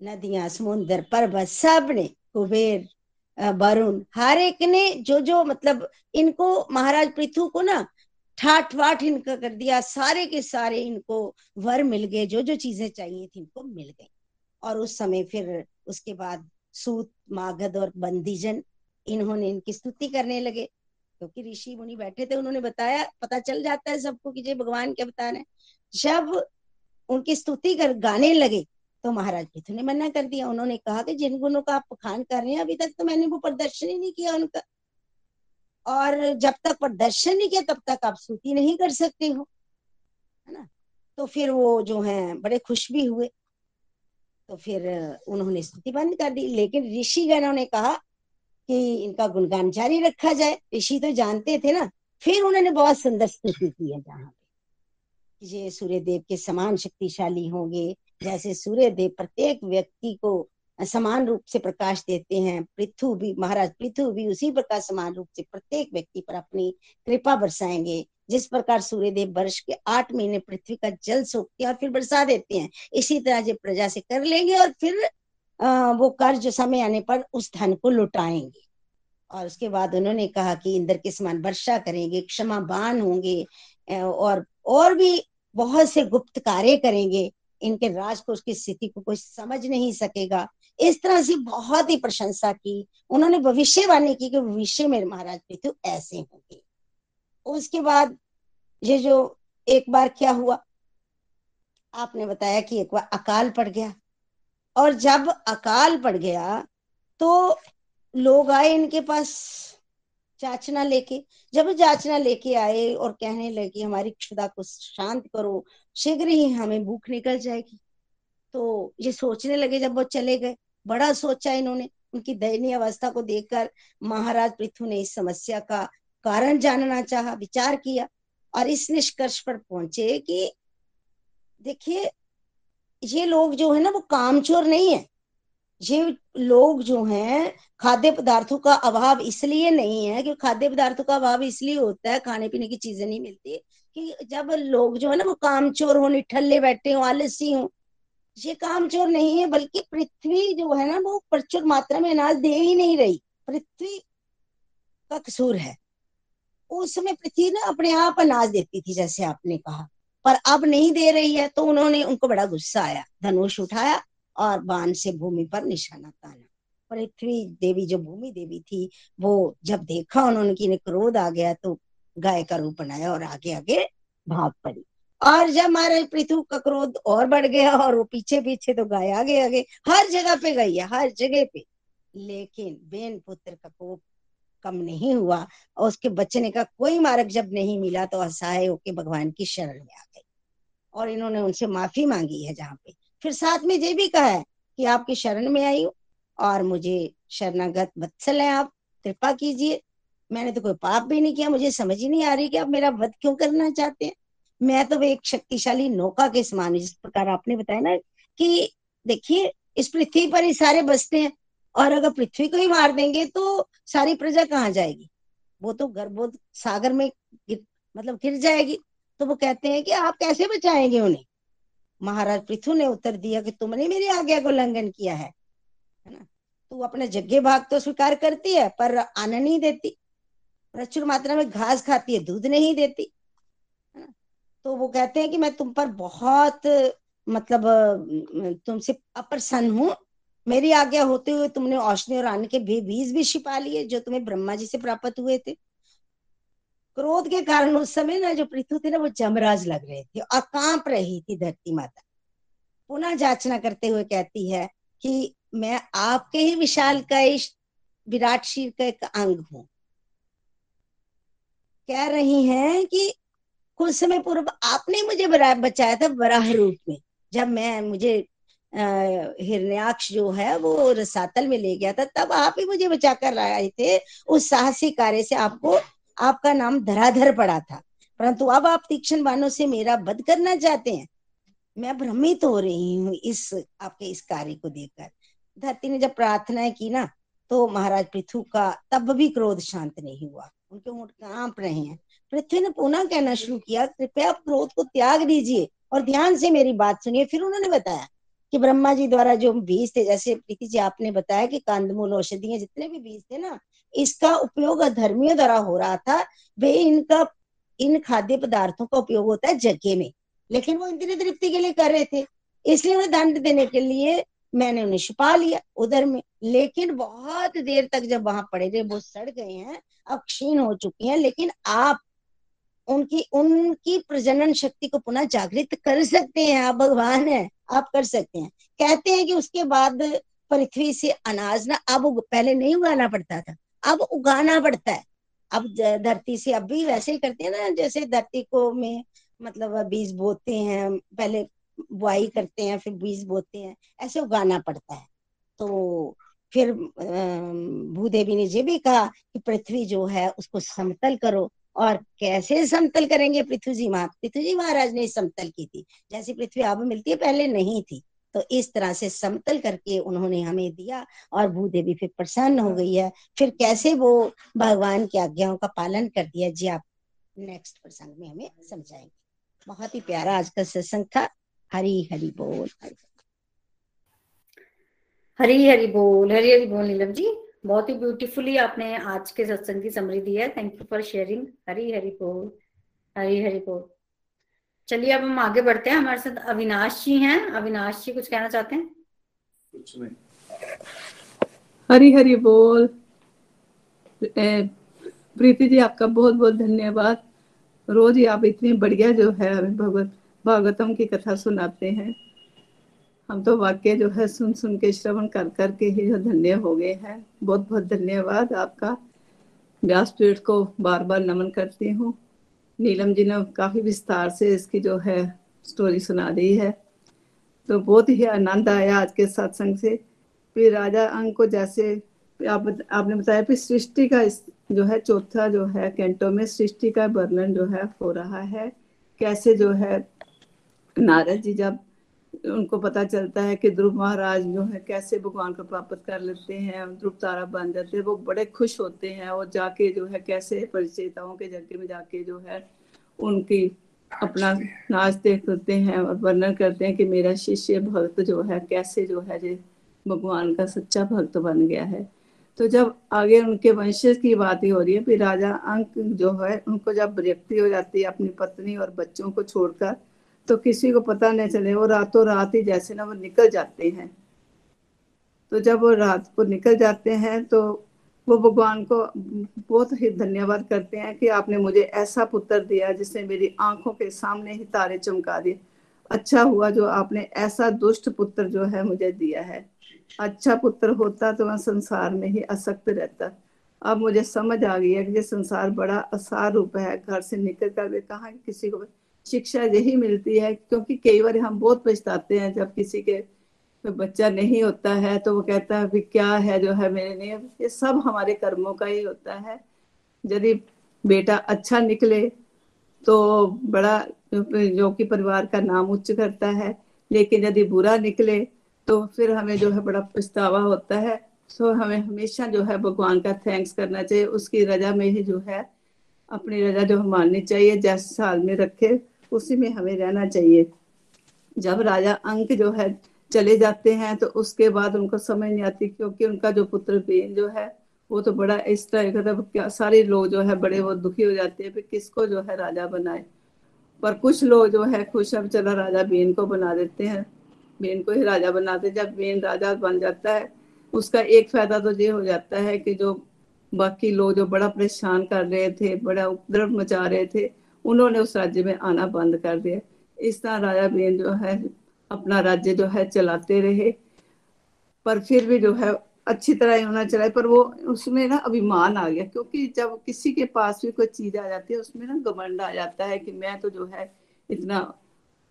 नदियाँ समुन्द्र पर्वत सबने कुबेर वरुण, हर एक ने जो जो मतलब इनको महाराज पृथु को ना ठाठ वाठ इनका कर दिया, सारे के सारे इनको वर मिल गए, जो जो चीज़ें चाहिए थी इनको मिल गई। और उस समय फिर उसके बाद सूत, मागध और बंदीजन इन्होंने इनकी स्तुति करने लगे। क्योंकि तो ऋषि मुनि बैठे थे, उन्होंने बताया, पता चल जाता है सबको कि जय भगवान के अवतार है। जब उनकी स्तुति कर, गाने लगे तो महाराज पृथु ने मना कर दिया। उन्होंने कहा कि जिन गुणों का आप खान कर रहे हैं, अभी तक तो मैंने वो प्रदर्शन ही नहीं किया उनका। और जब तक प्रदर्शन नहीं किया, तब तक आप स्तुति नहीं कर सकते हो, है ना? तो फिर वो जो है, बड़े खुश भी हुए। तो फिर उन्होंने स्तुति बंद कर दी। लेकिन ऋषि गणों ने कहा कि इनका गुणगान जारी रखा जाए। ऋषि तो जानते थे ना, फिर उन्होंने बहुत सुंदर स्तुति की है जहाँ पे। ये सूर्य देव के समान शक्तिशाली होंगे, जैसे सूर्य देव प्रत्येक व्यक्ति को समान रूप से प्रकाश देते हैं। पृथु भी, महाराज पृथु भी उसी प्रकार समान रूप से प्रत्येक व्यक्ति पर अपनी कृपा बरसाएँगे। जिस प्रकार सूर्य देव वर्ष के आठ महीने पृथ्वी का जल सोखते हैं और फिर बरसा देते हैं, इसी तरह जो प्रजा से कर लेंगे और फिर वो कर्ज समय आने पर उस धन को लुटाएँगे। और उसके बाद उन्होंने कहा कि इंद्र के समान वर्षा करेंगे क्षमा बान होंगे और और भी बहुत से गुप्त कार्य करेंगे। इनके राज को, उसकी स्थिति को कोई समझ नहीं सकेगा। इस तरह से बहुत ही प्रशंसा की। उन्होंने भविष्यवाणी की कि भविष्य में महाराज पृथु ऐसे होंगे। उसके बाद ये जो एक बार क्या हुआ? आपने बताया कि एक बार अकाल पड़ गया। और जब अकाल पड़ गया तो लोग आए इनके पास जाचना लेके। जब जाचना लेके आए और कहने लगे, हमारी क्षुदा को शांत करो, शीघ्र ही हमें भूख निकल जाएगी। तो ये सोचने लगे जब वो चले गए। बड़ा सोचा इन्होंने। उनकी दयनीय अवस्था को देखकर महाराज पृथु ने इस समस्या का कारण जानना चाहा, विचार किया और इस निष्कर्ष पर पहुँचे कि, देखिए ये लोग जो है ना, वो कामचोर नहीं है। ये लोग जो हैं, खाद्य पदार्थों का अभाव इसलिए नहीं है कि खाद्य पदार्थों का अभाव इसलिए होता है खाने पीने की चीज़ें नहीं मिलती कि जब लोग जो है ना, वो कामचोर हो, निठल्ले बैठे हो, आलसी हो, ये कामचोर नहीं है, बल्कि पृथ्वी जो है ना, वो प्रचुर मात्रा में अनाज दे ही नहीं रही। पृथ्वी का कसूर है। उस समय पृथ्वी ना अपने आप अनाज देती थी, जैसे आपने कहा। पर अब नहीं दे रही है तो उन्होंने उनको बड़ा गुस्सा आया। धनुष उठाया और बाण से भूमि पर निशाना ताना। पृथ्वी देवी जो भूमि देवी थी, वो जब देखा उन्होंने कि क्रोध आ गया तो गाय का रूप बनाया और आगे आगे भाग पड़ी। और जब महाराज पृथु का क्रोध और बढ़ गया और वो पीछे पीछे तो गाय आगे आगे हर जगह पे गई है, हर जगह पे। लेकिन बेन पुत्र का कोप कम नहीं हुआ और उसके बचने का कोई मार्ग जब नहीं मिला तो असहाय होके भगवान की शरण में आ गई। और इन्होंने उनसे माफ़ी मांगी है जहाँ पे। फिर साथ में ये भी कहा है कि आपकी शरण में आई हूँ और मुझे शरणागत वत्सल है आप, कृपा कीजिए। मैंने तो कोई पाप भी नहीं किया, मुझे समझ ही नहीं आ रही कि आप मेरा वध क्यों करना चाहते हैं। मैं तो एक शक्तिशाली नौका के समान जिस प्रकार आपने बताया ना कि देखिए, इस पृथ्वी पर ही सारे बसते हैं। और अगर पृथ्वी को ही मार देंगे तो सारी प्रजा कहाँ जाएगी? वो तो गर्भोध सागर में गिर, मतलब गिर जाएगी। तो वो कहते हैं कि आप कैसे बचाएँगे उन्हें? महाराज पृथु ने उत्तर दिया कि तुमने मेरी आज्ञा को उल्लंघन किया है है ना? तू अपने जग्गे भाग तो स्वीकार करती है पर आना नहीं देती। प्रचुर मात्रा में घास खाती है दूध नहीं देती है ना? तो वो कहते हैं कि मैं तुम पर बहुत मतलब तुमसे अप्रसन्न हूँ। मेरी आज्ञा होते हुए तुमने औषधि और अन्न के बीज भी छिपा लिए, जो तुम्हें ब्रह्मा जी से प्राप्त हुए थे। क्रोध के कारण उस समय ना जो पृथ्वी थे ना, वो जमराज लग रहे थे और काँप रही थी धरती माता। पुनः जाचना करते हुए कहती है कि मैं आपके ही विशाल का विराट शीर का एक अंग हूँ। कह रही हैं कि कुछ समय पूर्व आपने मुझे बचाया था वराह रूप में, जब मैं, मुझे हिरण्याक्ष जो है, वो रसातल में ले गया था। तब आप ही मुझे बचा कर आए थे। उस साहसी कार्य से आपको, आपका नाम धराधर पड़ा था। परंतु अब आप तीक्ष्ण बाणों से मेरा वध करना चाहते हैं। मैं भ्रमित हो रही हूँ इस, आपके इस कार्य को देखकर। धरती ने जब प्रार्थनाएँ की ना तो महाराज पृथु का तब भी क्रोध शांत नहीं हुआ। उनके ऊँट काँप रहे हैं। पृथ्वी ने पुनः कहना शुरू किया, कृपया क्रोध को त्याग दीजिए और ध्यान से मेरी बात सुनिए। फिर उन्होंने बताया कि ब्रह्मा जी द्वारा जो बीज थे, जैसे प्रीति जी आपने बताया कि कंदमूल, औषधियाँ जितने भी बीज थे ना, इसका उपयोग धर्मियों द्वारा हो रहा था। वे इनका, इन खाद्य पदार्थों का उपयोग होता है जगह में, लेकिन वो इंद्रिय तृप्ति के लिए कर रहे थे। इसलिए उन्हें दंड देने के लिए मैंने उन्हें छुपा लिया उधर में। लेकिन बहुत देर तक जब वहाँ पड़े थे, वो सड़ गए हैं, अब क्षीण हो चुकी हैं, लेकिन आप उनकी उनकी प्रजनन शक्ति को पुनः जागृत कर सकते हैं, आप भगवान है। आप कर सकते हैं। कहते हैं कि उसके बाद पृथ्वी से अनाज ना, अब पहले नहीं उगाना पड़ता था, अब उगाना पड़ता है। अब धरती से अब भी वैसे ही करते हैं ना, जैसे धरती को में मतलब बीज बोते हैं, पहले बुआई करते हैं, फिर बीज बोते हैं, ऐसे उगाना पड़ता है। तो फिर भूदेवी ने ये भी कहा कि पृथ्वी जो है, उसको समतल करो और कैसे समतल करेंगे पृथ्वी जी महा पृथ्वी जी महाराज ने समतल की थी। जैसी पृथ्वी अब मिलती है, पहले नहीं थी। तो इस तरह से समतल करके उन्होंने हमें दिया और भूदेवी फिर प्रसन्न हो गई है। फिर कैसे वो भगवान की आज्ञाओं का पालन कर दिया, जी आप नेक्स्ट प्रसंग में हमें समझाएँगे। बहुत ही प्यारा आज का सत्संग था। हरी हरी बोल। हरी हरी बोल। हरी हरी बोल नीलम जी। बहुत ही ब्यूटीफुली आपने आज के सत्संग की समरी दी है. Thank you for sharing Hari Hari बोल. हरी हरी बोल. चलिए अब हम आगे बढ़ते हैं. हमारे साथ अविनाश जी हैं. अविनाश जी कुछ कहना चाहते हैं? कुछ नहीं. हरी हरी बोल. प्रीति जी आपका बहुत बहुत धन्यवाद. रोज ही आप इतनी बढ़िया जो है हमें भगवत भागवतम की कथा सुनाते हैं. हम तो वाक्य जो है सुन सुन के, श्रवण कर कर के ही जो धन्य हो गए हैं। बहुत बहुत धन्यवाद आपका। व्यासपीठ को बार बार नमन करती हूँ। नीलम जी ने काफ़ी विस्तार से इसकी जो है स्टोरी सुना दी है। तो बहुत ही आनंद आया आज के सत्संग से। फिर राजा अंग को जैसे आप आपने बताया, फिर सृष्टि का जो है चौथा जो है कैंटो में सृष्टि का वर्णन जो है हो रहा है। कैसे जो है नारद जी जब उनको पता चलता है कि ध्रुव महाराज जो है, कैसे भगवान को प्राप्त कर लेते हैं, ध्रुव तारा बन जाते हैं, वो बड़े खुश होते हैं और जाके जो है, कैसे परिचयताओं के जगह में जाके जो है, उनकी अपना नाच देखते हैं और वर्णन करते हैं कि मेरा शिष्य भक्त जो है, कैसे जो है जो भगवान का सच्चा भक्त बन गया है। तो जब आगे उनके वंशज की बात ही हो रही है, फिर राजा अंक जो है, उनको जब व्यक्ति हो जाती है, अपनी पत्नी और बच्चों को छोड़कर तो किसी को पता नहीं चले, वो रातों रात ही जैसे ना वो निकल जाते हैं। तो जब वो रात को निकल जाते हैं तो वो भगवान को बहुत ही धन्यवाद करते हैं कि आपने मुझे ऐसा पुत्र दिया जिसने मेरी आँखों के सामने ही तारे चमका दिए। अच्छा हुआ जो आपने ऐसा दुष्ट पुत्र जो है मुझे दिया है। अच्छा पुत्र होता तो मैं संसार में ही असक्त रहता। अब मुझे समझ आ गई है कि ये संसार बड़ा असार रूप है। घर से निकल कर कहा किसी को शिक्षा यही मिलती है, क्योंकि कई बार हम बहुत पछताते हैं, जब किसी के कोई बच्चा नहीं होता है तो वो कहता है अभी क्या है जो है मेरे लिए? ये सब हमारे कर्मों का ही होता है। यदि बेटा अच्छा निकले तो बड़ा, जो कि परिवार का नाम उच्च करता है, लेकिन यदि बुरा निकले तो फिर हमें जो है बड़ा पछतावा होता है। तो हमें हमेशा जो है भगवान का थैंक्स करना चाहिए, उसकी रजा में ही जो है, अपनी रजा जो माननी चाहिए, जैसे साल में रखे। उसी में हमें रहना चाहिए। जब राजा अंक जो है चले जाते हैं तो उसके बाद उनको समझ नहीं आती, क्योंकि उनका जो पुत्र बेन जो है, वो तो बड़ा इस तरह क्या सारे लोग जो है बड़े वो दुखी हो जाते हैं, फिर किसको जो है राजा बनाए? पर कुछ लोग जो है खुश अब चला राजा बेन को बना देते हैं। बेन को ही राजा बनाते जब बेन राजा बन जाता है, उसका एक फ़ायदा तो ये हो जाता है कि जो बाकी लोग जो बड़ा परेशान कर रहे थे, बड़ा उपद्रव मचा रहे थे उन्होंने उस राज्य में आना बंद कर दिया। इस तरह राजा बेन जो है, अपना राज्य जो है चलाते रहे। पर फिर भी जो है, अच्छी तरह होना चाहिए पर वो, उसमें ना अभिमान आ गया, क्योंकि जब किसी के पास भी कोई चीज़ आ जाती है, उसमें ना घमंड आ जाता है कि मैं तो जो है, इतना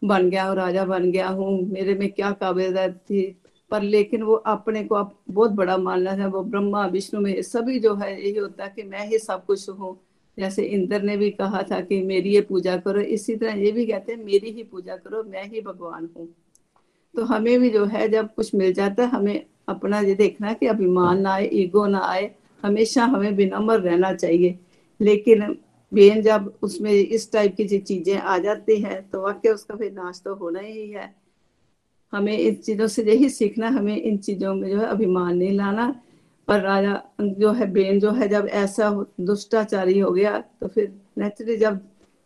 बन गया हूँ, राजा बन गया हूँ, मेरे में क्या काबिलियत थी। पर लेकिन वो अपने को आप बहुत बड़ा मानना है, वो ब्रह्मा, विष्णु में सभी जो है, यही होता है कि मैं ही सब कुछ हूँ। जैसे इंद्र ने भी कहा था कि मेरी ये पूजा करो, इसी तरह ये भी कहते हैं, मेरी ही पूजा करो, मैं ही भगवान हूँ। तो हमें भी जो है, जब कुछ मिल जाता है, हमें अपना ये देखना कि अभिमान ना आए, ईगो ना आए, हमेशा हमें विनम्र रहना चाहिए। लेकिन बेन जब उसमें इस टाइप की चीज़ें आ जाती हैं तो वाक्य उसका फिर नाश तो होना ही है। हमें इन चीज़ों से यही सीखना, हमें इन चीज़ों में जो है, अभिमान नहीं लाना। पर राजा जो है, बेन जो है, जब ऐसा दुष्टाचारी हो गया तो फिर नेचुरली जब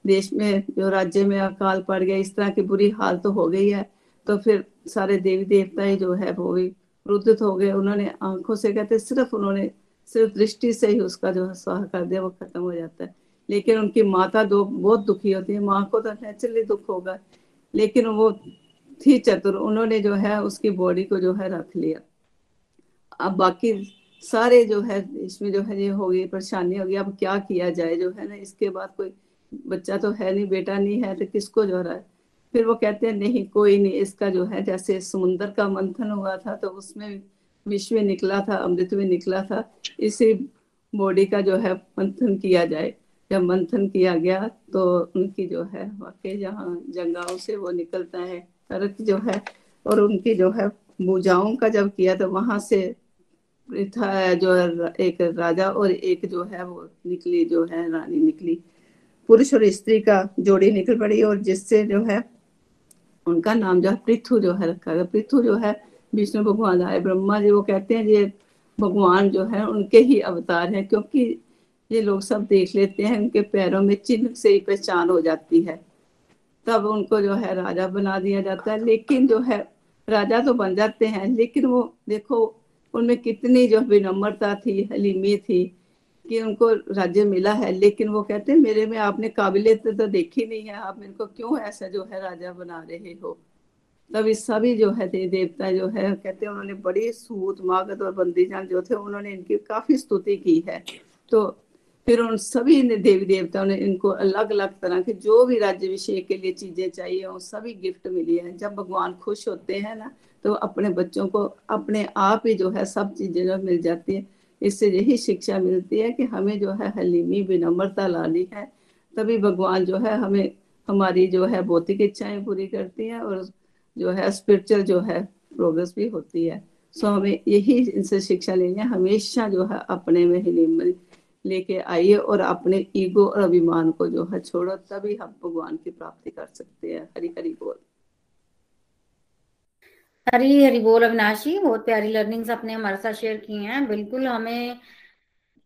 देश में, जो राज्य में अकाल पड़ गया, इस तरह की बुरी हाल तो हो गई है तो फिर सारे देवी देवता ही जो है, वो भी क्रोधित हो गए। उन्होंने आँखों से कहते, सिर्फ़ उन्होंने, सिर्फ़ दृष्टि से ही उसका जो है, स्वाह कर दिया, वो खत्म हो जाता है। लेकिन उनकी माता दो, बहुत दुखी होती है। माँ को तो नेचुरली दुख होगा, लेकिन वो थी चतुर। उन्होंने जो है, उसकी बॉडी को जो है, रख लिया। अब बाकी सारे जो है, इसमें जो है, ये हो गई, परेशानी हो गई। अब क्या किया जाए? जो है ना, इसके बाद कोई बच्चा तो है नहीं, बेटा नहीं है तो किसको जो रहा है फिर वो कहते हैं, नहीं, कोई नहीं। इसका जो है, जैसे समुन्द्र का मंथन हुआ था तो उसमें विश्व निकला था, अमृत में निकला था। इसी बॉडी का जो है, मंथन किया जाए। जब मंथन किया गया तो उनकी जो है, वाकई जहाँ जंगाओं से वो निकलता है रक्त जो है, और उनकी जो है भुजाओं का जब किया तो वहाँ से था जो एक राजा और एक जो है वो निकली जो है रानी निकली पुरुष और स्त्री का जोड़ी निकल पड़ी और जिससे जो है उनका नाम जो है पृथु जो है रखा गया पृथु जो है विष्णु भगवान आए ब्रह्मा जी वो कहते हैं ये भगवान जो है उनके ही अवतार है क्योंकि ये लोग सब देख लेते हैं उनके पैरों में चिन्ह से ही पहचान हो जाती है तब उनको जो है राजा बना दिया जाता है लेकिन जो है राजा तो बन जाते हैं लेकिन वो देखो उनमें कितनी जो विनम्रता थी, हलीमी थी कि उनको राज्य मिला है। लेकिन वो कहते मेरे में आपने काबिलियत तो देखी नहीं है, आप मेरे को क्यों ऐसा जो है राजा बना रहे हो? तब इस सभी जो है देवता जो है, कहते हैं उन्होंने बड़ी सूत, मागत और बंदीजान जो थे, उन्होंने इनकी काफ़ी स्तुति की है। तो फिर उन सभी ने देवी देवताओं ने इनको अलग अलग तरह के जो भी राज्य विषय के लिए चीज़ें चाहिए वो सभी गिफ्ट मिली है। जब भगवान खुश होते हैं ना तो अपने बच्चों को अपने आप ही जो है सब चीज़ें जो मिल जाती है। इससे यही शिक्षा मिलती है कि हमें जो है हलीमी विनम्रता लानी है। तभी भगवान जो है हमें हमारी जो है भौतिक इच्छाएँ पूरी करती हैं और जो है स्पिरिचुअल जो है प्रोग्रेस भी होती है। सो हमें यही इनसे शिक्षा लेनी है। हमेशा जो है अपने में ही लेके आइए और अपने ईगो और अभिमान को जो है छोड़ो, तभी हम भगवान की प्राप्ति कर सकते हैं। हरी हरी बोल। हरी हरी बोल अविनाशी बहुत प्यारी लर्निंग्स अपने हमारे साथ शेयर की हैं। बिल्कुल हमें,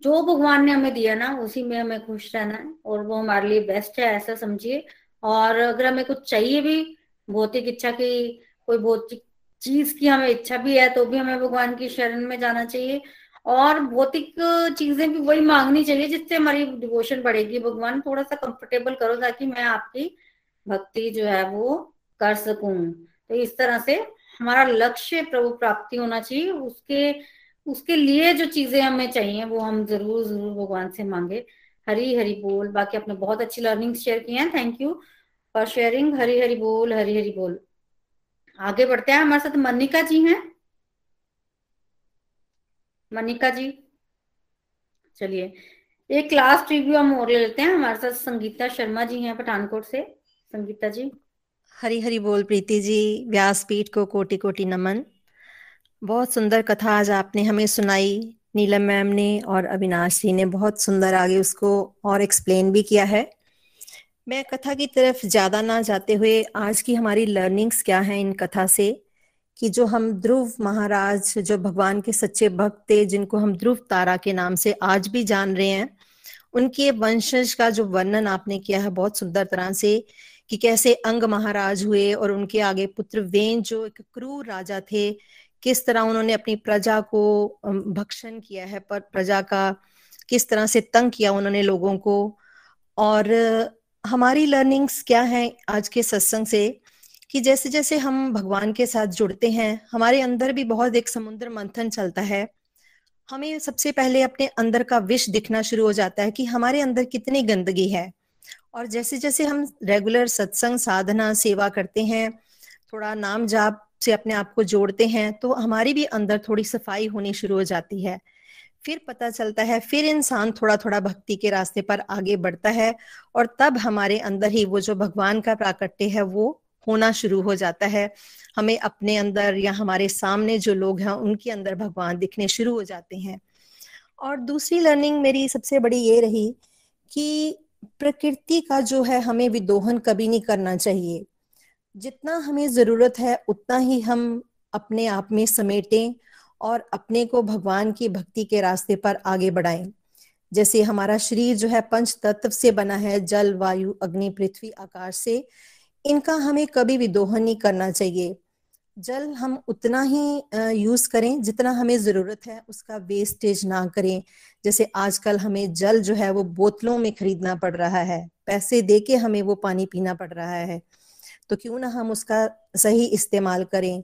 जो भगवान ने हमें दिया ना, उसी में हमें खुश रहना है और वो हमारे लिए बेस्ट है, ऐसा समझिए। और अगर हमें कुछ चाहिए भी, भौतिक इच्छा की, कोई भौतिक चीज़ की हमें इच्छा भी है तो भी हमें भगवान की शरण में जाना चाहिए। और भौतिक चीज़ें भी वही मांगनी चाहिए, जिससे हमारी डिवोशन बढ़ेगी। भगवान थोड़ा सा कंफर्टेबल करो, ताकि मैं आपकी भक्ति जो है वो कर सकूँ। तो इस तरह से हमारा लक्ष्य प्रभु प्राप्ति होना चाहिए, उसके उसके लिए जो चीज़ें हमें चाहिए, वो हम ज़रूर ज़रूर भगवान से मांगे। हरी हरी बोल। बाकी आपने बहुत अच्छी लर्निंग शेयर की हैं। Thank you for sharing Hari Hari बोल, हरी हरी बोल। आगे बढ़ते हैं। हमारे साथ मनिका जी हैं। मनिका जी, चलिए। एक क्लास रिव्यू हम और ले लेते हैं। हमारे साथ संगीता शर्मा जी हैं पठानकोट से। संगीता जी। हरी हरी बोल प्रीति जी, व्यासपीठ को कोटि कोटि नमन। बहुत सुंदर कथा आज आपने हमें सुनाई, नीलम मैम ने और अविनाश जी ने बहुत सुंदर आगे उसको और एक्सप्लेन भी किया है। मैं कथा की तरफ़ ज़्यादा ना जाते हुए आज की हमारी लर्निंग्स क्या है इन कथा से? कि जो हम ध्रुव महाराज, जो भगवान के सच्चे भक्त थे, जिनको हम ध्रुव तारा के नाम से आज भी जान रहे हैं, उनके वंशज का जो वर्णन आपने किया है बहुत सुंदर तरह से कि कैसे अंग महाराज हुए और उनके आगे पुत्र वेन, जो एक क्रूर राजा थे, किस तरह उन्होंने अपनी प्रजा को भक्षण किया है, पर प्रजा का किस तरह से तंग किया उन्होंने लोगों को। और हमारी लर्निंग्स क्या है आज के सत्संग से, कि जैसे जैसे हम भगवान के साथ जुड़ते हैं, हमारे अंदर भी बहुत एक समुद्र मंथन चलता है। हमें सबसे पहले अपने अंदर का विष दिखना शुरू हो जाता है कि हमारे अंदर कितनी गंदगी है। और जैसे जैसे हम रेगुलर सत्संग, साधना, सेवा करते हैं, थोड़ा नाम जाप से अपने आप को जोड़ते हैं तो हमारी भी अंदर थोड़ी सफ़ाई होनी शुरू हो जाती है। फिर पता चलता है, फिर इंसान थोड़ा थोड़ा भक्ति के रास्ते पर आगे बढ़ता है और तब हमारे अंदर ही वो जो भगवान का प्राकट्य है, वो होना शुरू हो जाता है। हमें अपने अंदर या हमारे सामने जो लोग हैं, उनके अंदर भगवान दिखने शुरू हो जाते हैं। और दूसरी लर्निंग मेरी सबसे बड़ी ये रही कि प्रकृति का जो है हमें विदोहन कभी नहीं करना चाहिए। जितना हमें ज़रूरत है, उतना ही हम अपने आप में समेटें और अपने को भगवान की भक्ति के रास्ते पर आगे बढ़ाएँ। जैसे हमारा शरीर जो है पंच तत्व से बना है, जल, वायु, अग्नि, पृथ्वी, आकाश से, इनका हमें कभी विदोहन नहीं करना चाहिए। जल हम उतना ही यूज़ करें जितना हमें ज़रूरत है, उसका वेस्टेज ना करें। जैसे आजकल हमें जल जो है वो बोतलों में खरीदना पड़ रहा है, पैसे दे के हमें वो पानी पीना पड़ रहा है। तो क्यों ना हम उसका सही इस्तेमाल करें।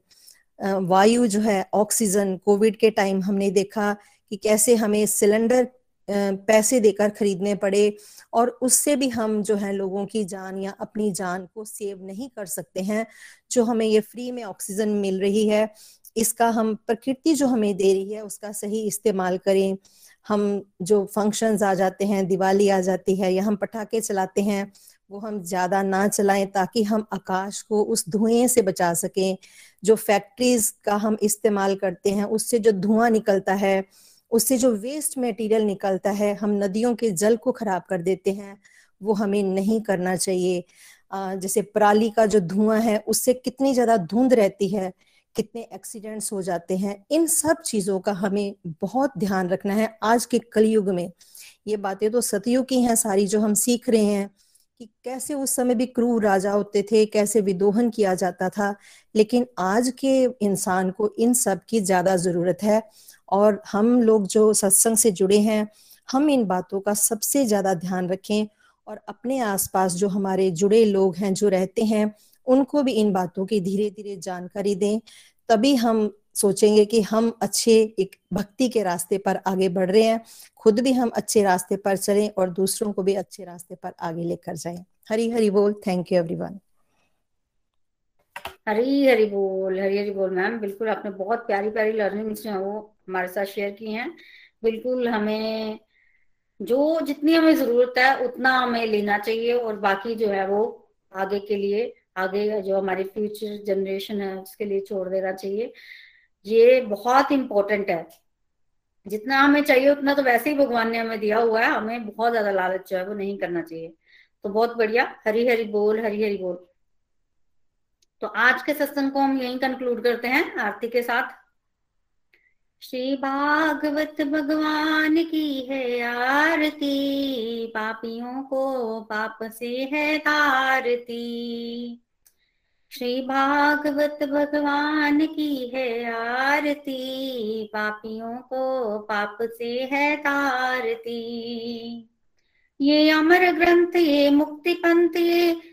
वायु जो है, ऑक्सीजन, कोविड के टाइम हमने देखा कि कैसे हमें सिलेंडर पैसे देकर खरीदने पड़े और उससे भी हम जो है लोगों की जान या अपनी जान को सेव नहीं कर सकते हैं, जो हमें ये फ्री में ऑक्सीजन मिल रही है, इसका हम प्रकृति जो हमें दे रही है उसका सही इस्तेमाल करें। हम जो फ़ंक्शंस आ जाते हैं, दिवाली आ जाती है या हम पटाखे चलाते हैं, वो हम ज़्यादा ना चलाएँ ताकि हम आकाश को उस धुएँ से बचा सकें। जो फैक्ट्रीज का हम इस्तेमाल करते हैं, उससे जो धुआँ निकलता है उससे जो वेस्ट मटेरियल निकलता है, हम नदियों के जल को खराब कर देते हैं, वो हमें नहीं करना चाहिए। जैसे पराली का जो धुआँ है, उससे कितनी ज़्यादा धुंध रहती है, कितने एक्सीडेंट्स हो जाते हैं, इन सब चीज़ों का हमें बहुत ध्यान रखना है आज के कलयुग में। ये बातें तो सतयुग की हैं सारी जो हम सीख रहे हैं कि कैसे उस समय भी क्रूर राजा होते थे, कैसे विदोहन किया जाता था, लेकिन आज के इंसान को इन सब की ज़्यादा ज़रूरत है। और हम लोग जो सत्संग से जुड़े हैं, हम इन बातों का सबसे ज़्यादा ध्यान रखें और अपने आसपास जो हमारे जुड़े लोग हैं, जो रहते हैं, उनको भी इन बातों की धीरे धीरे जानकारी दें। तभी हम सोचेंगे कि हम अच्छे एक भक्ति के रास्ते पर आगे बढ़ रहे हैं, खुद भी हम अच्छे रास्ते पर चलें और दूसरों को भी अच्छे रास्ते पर आगे लेकर जाएँ। हरी हरी बोल। Thank you everyone Hari Hari बोल, हरी हरी बोल मैम। बिल्कुल आपने बहुत प्यारी प्यारी लर्निंग्स जो है वो हमारे साथ शेयर की हैं। बिल्कुल हमें जो जितनी हमें ज़रूरत है, उतना हमें लेना चाहिए और बाकी जो है वो आगे के लिए, आगे जो हमारी फ्यूचर जनरेशन है, उसके लिए छोड़ देना चाहिए। ये बहुत इंपॉर्टेंट है। जितना हमें चाहिए, उतना तो वैसे ही भगवान ने हमें दिया हुआ है। हमें बहुत ज़्यादा लालच जो है वो नहीं करना चाहिए। तो बहुत बढ़िया। हरी हरी बोल, हरी हरी बोल। तो आज के सत्संग को हम यही कंक्लूड करते हैं, आरती के साथ। श्री भागवत भगवान की है आरती, पापियों को पाप से है तारती। श्री भागवत भगवान की है आरती, पापियों को पाप से है तारती। ये अमर ग्रंथ, ये मुक्ति पंथ ये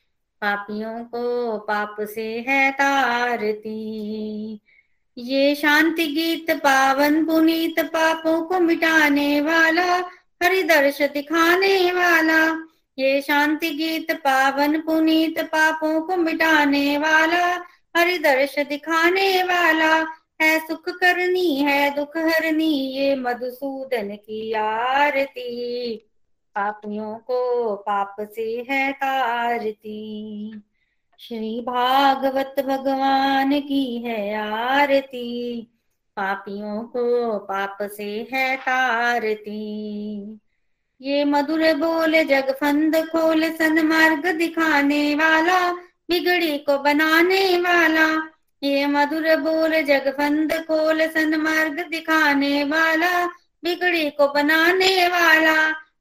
पापियों को पाप से है तारती। ये शांति गीत पावन पुनीत पापों को मिटाने वाला, हरिदर्श दिखाने वाला। ये शांति गीत पावन पुनीत पापों को मिटाने वाला, हरिदर्श दिखाने वाला। है सुख करनी, है दुख हरनी, ये मधुसूदन की आरती। पापियों को पाप से है तारती। श्री भागवत भगवान की है आरती। पापियों को पाप से है तारती। ये मधुर बोल जग फंद खोल सन्मार्ग दिखाने वाला, बिगड़ी को बनाने वाला। ये मधुर बोल जग फंद खोल सन्मार्ग दिखाने वाला, बिगड़ी को बनाने वाला।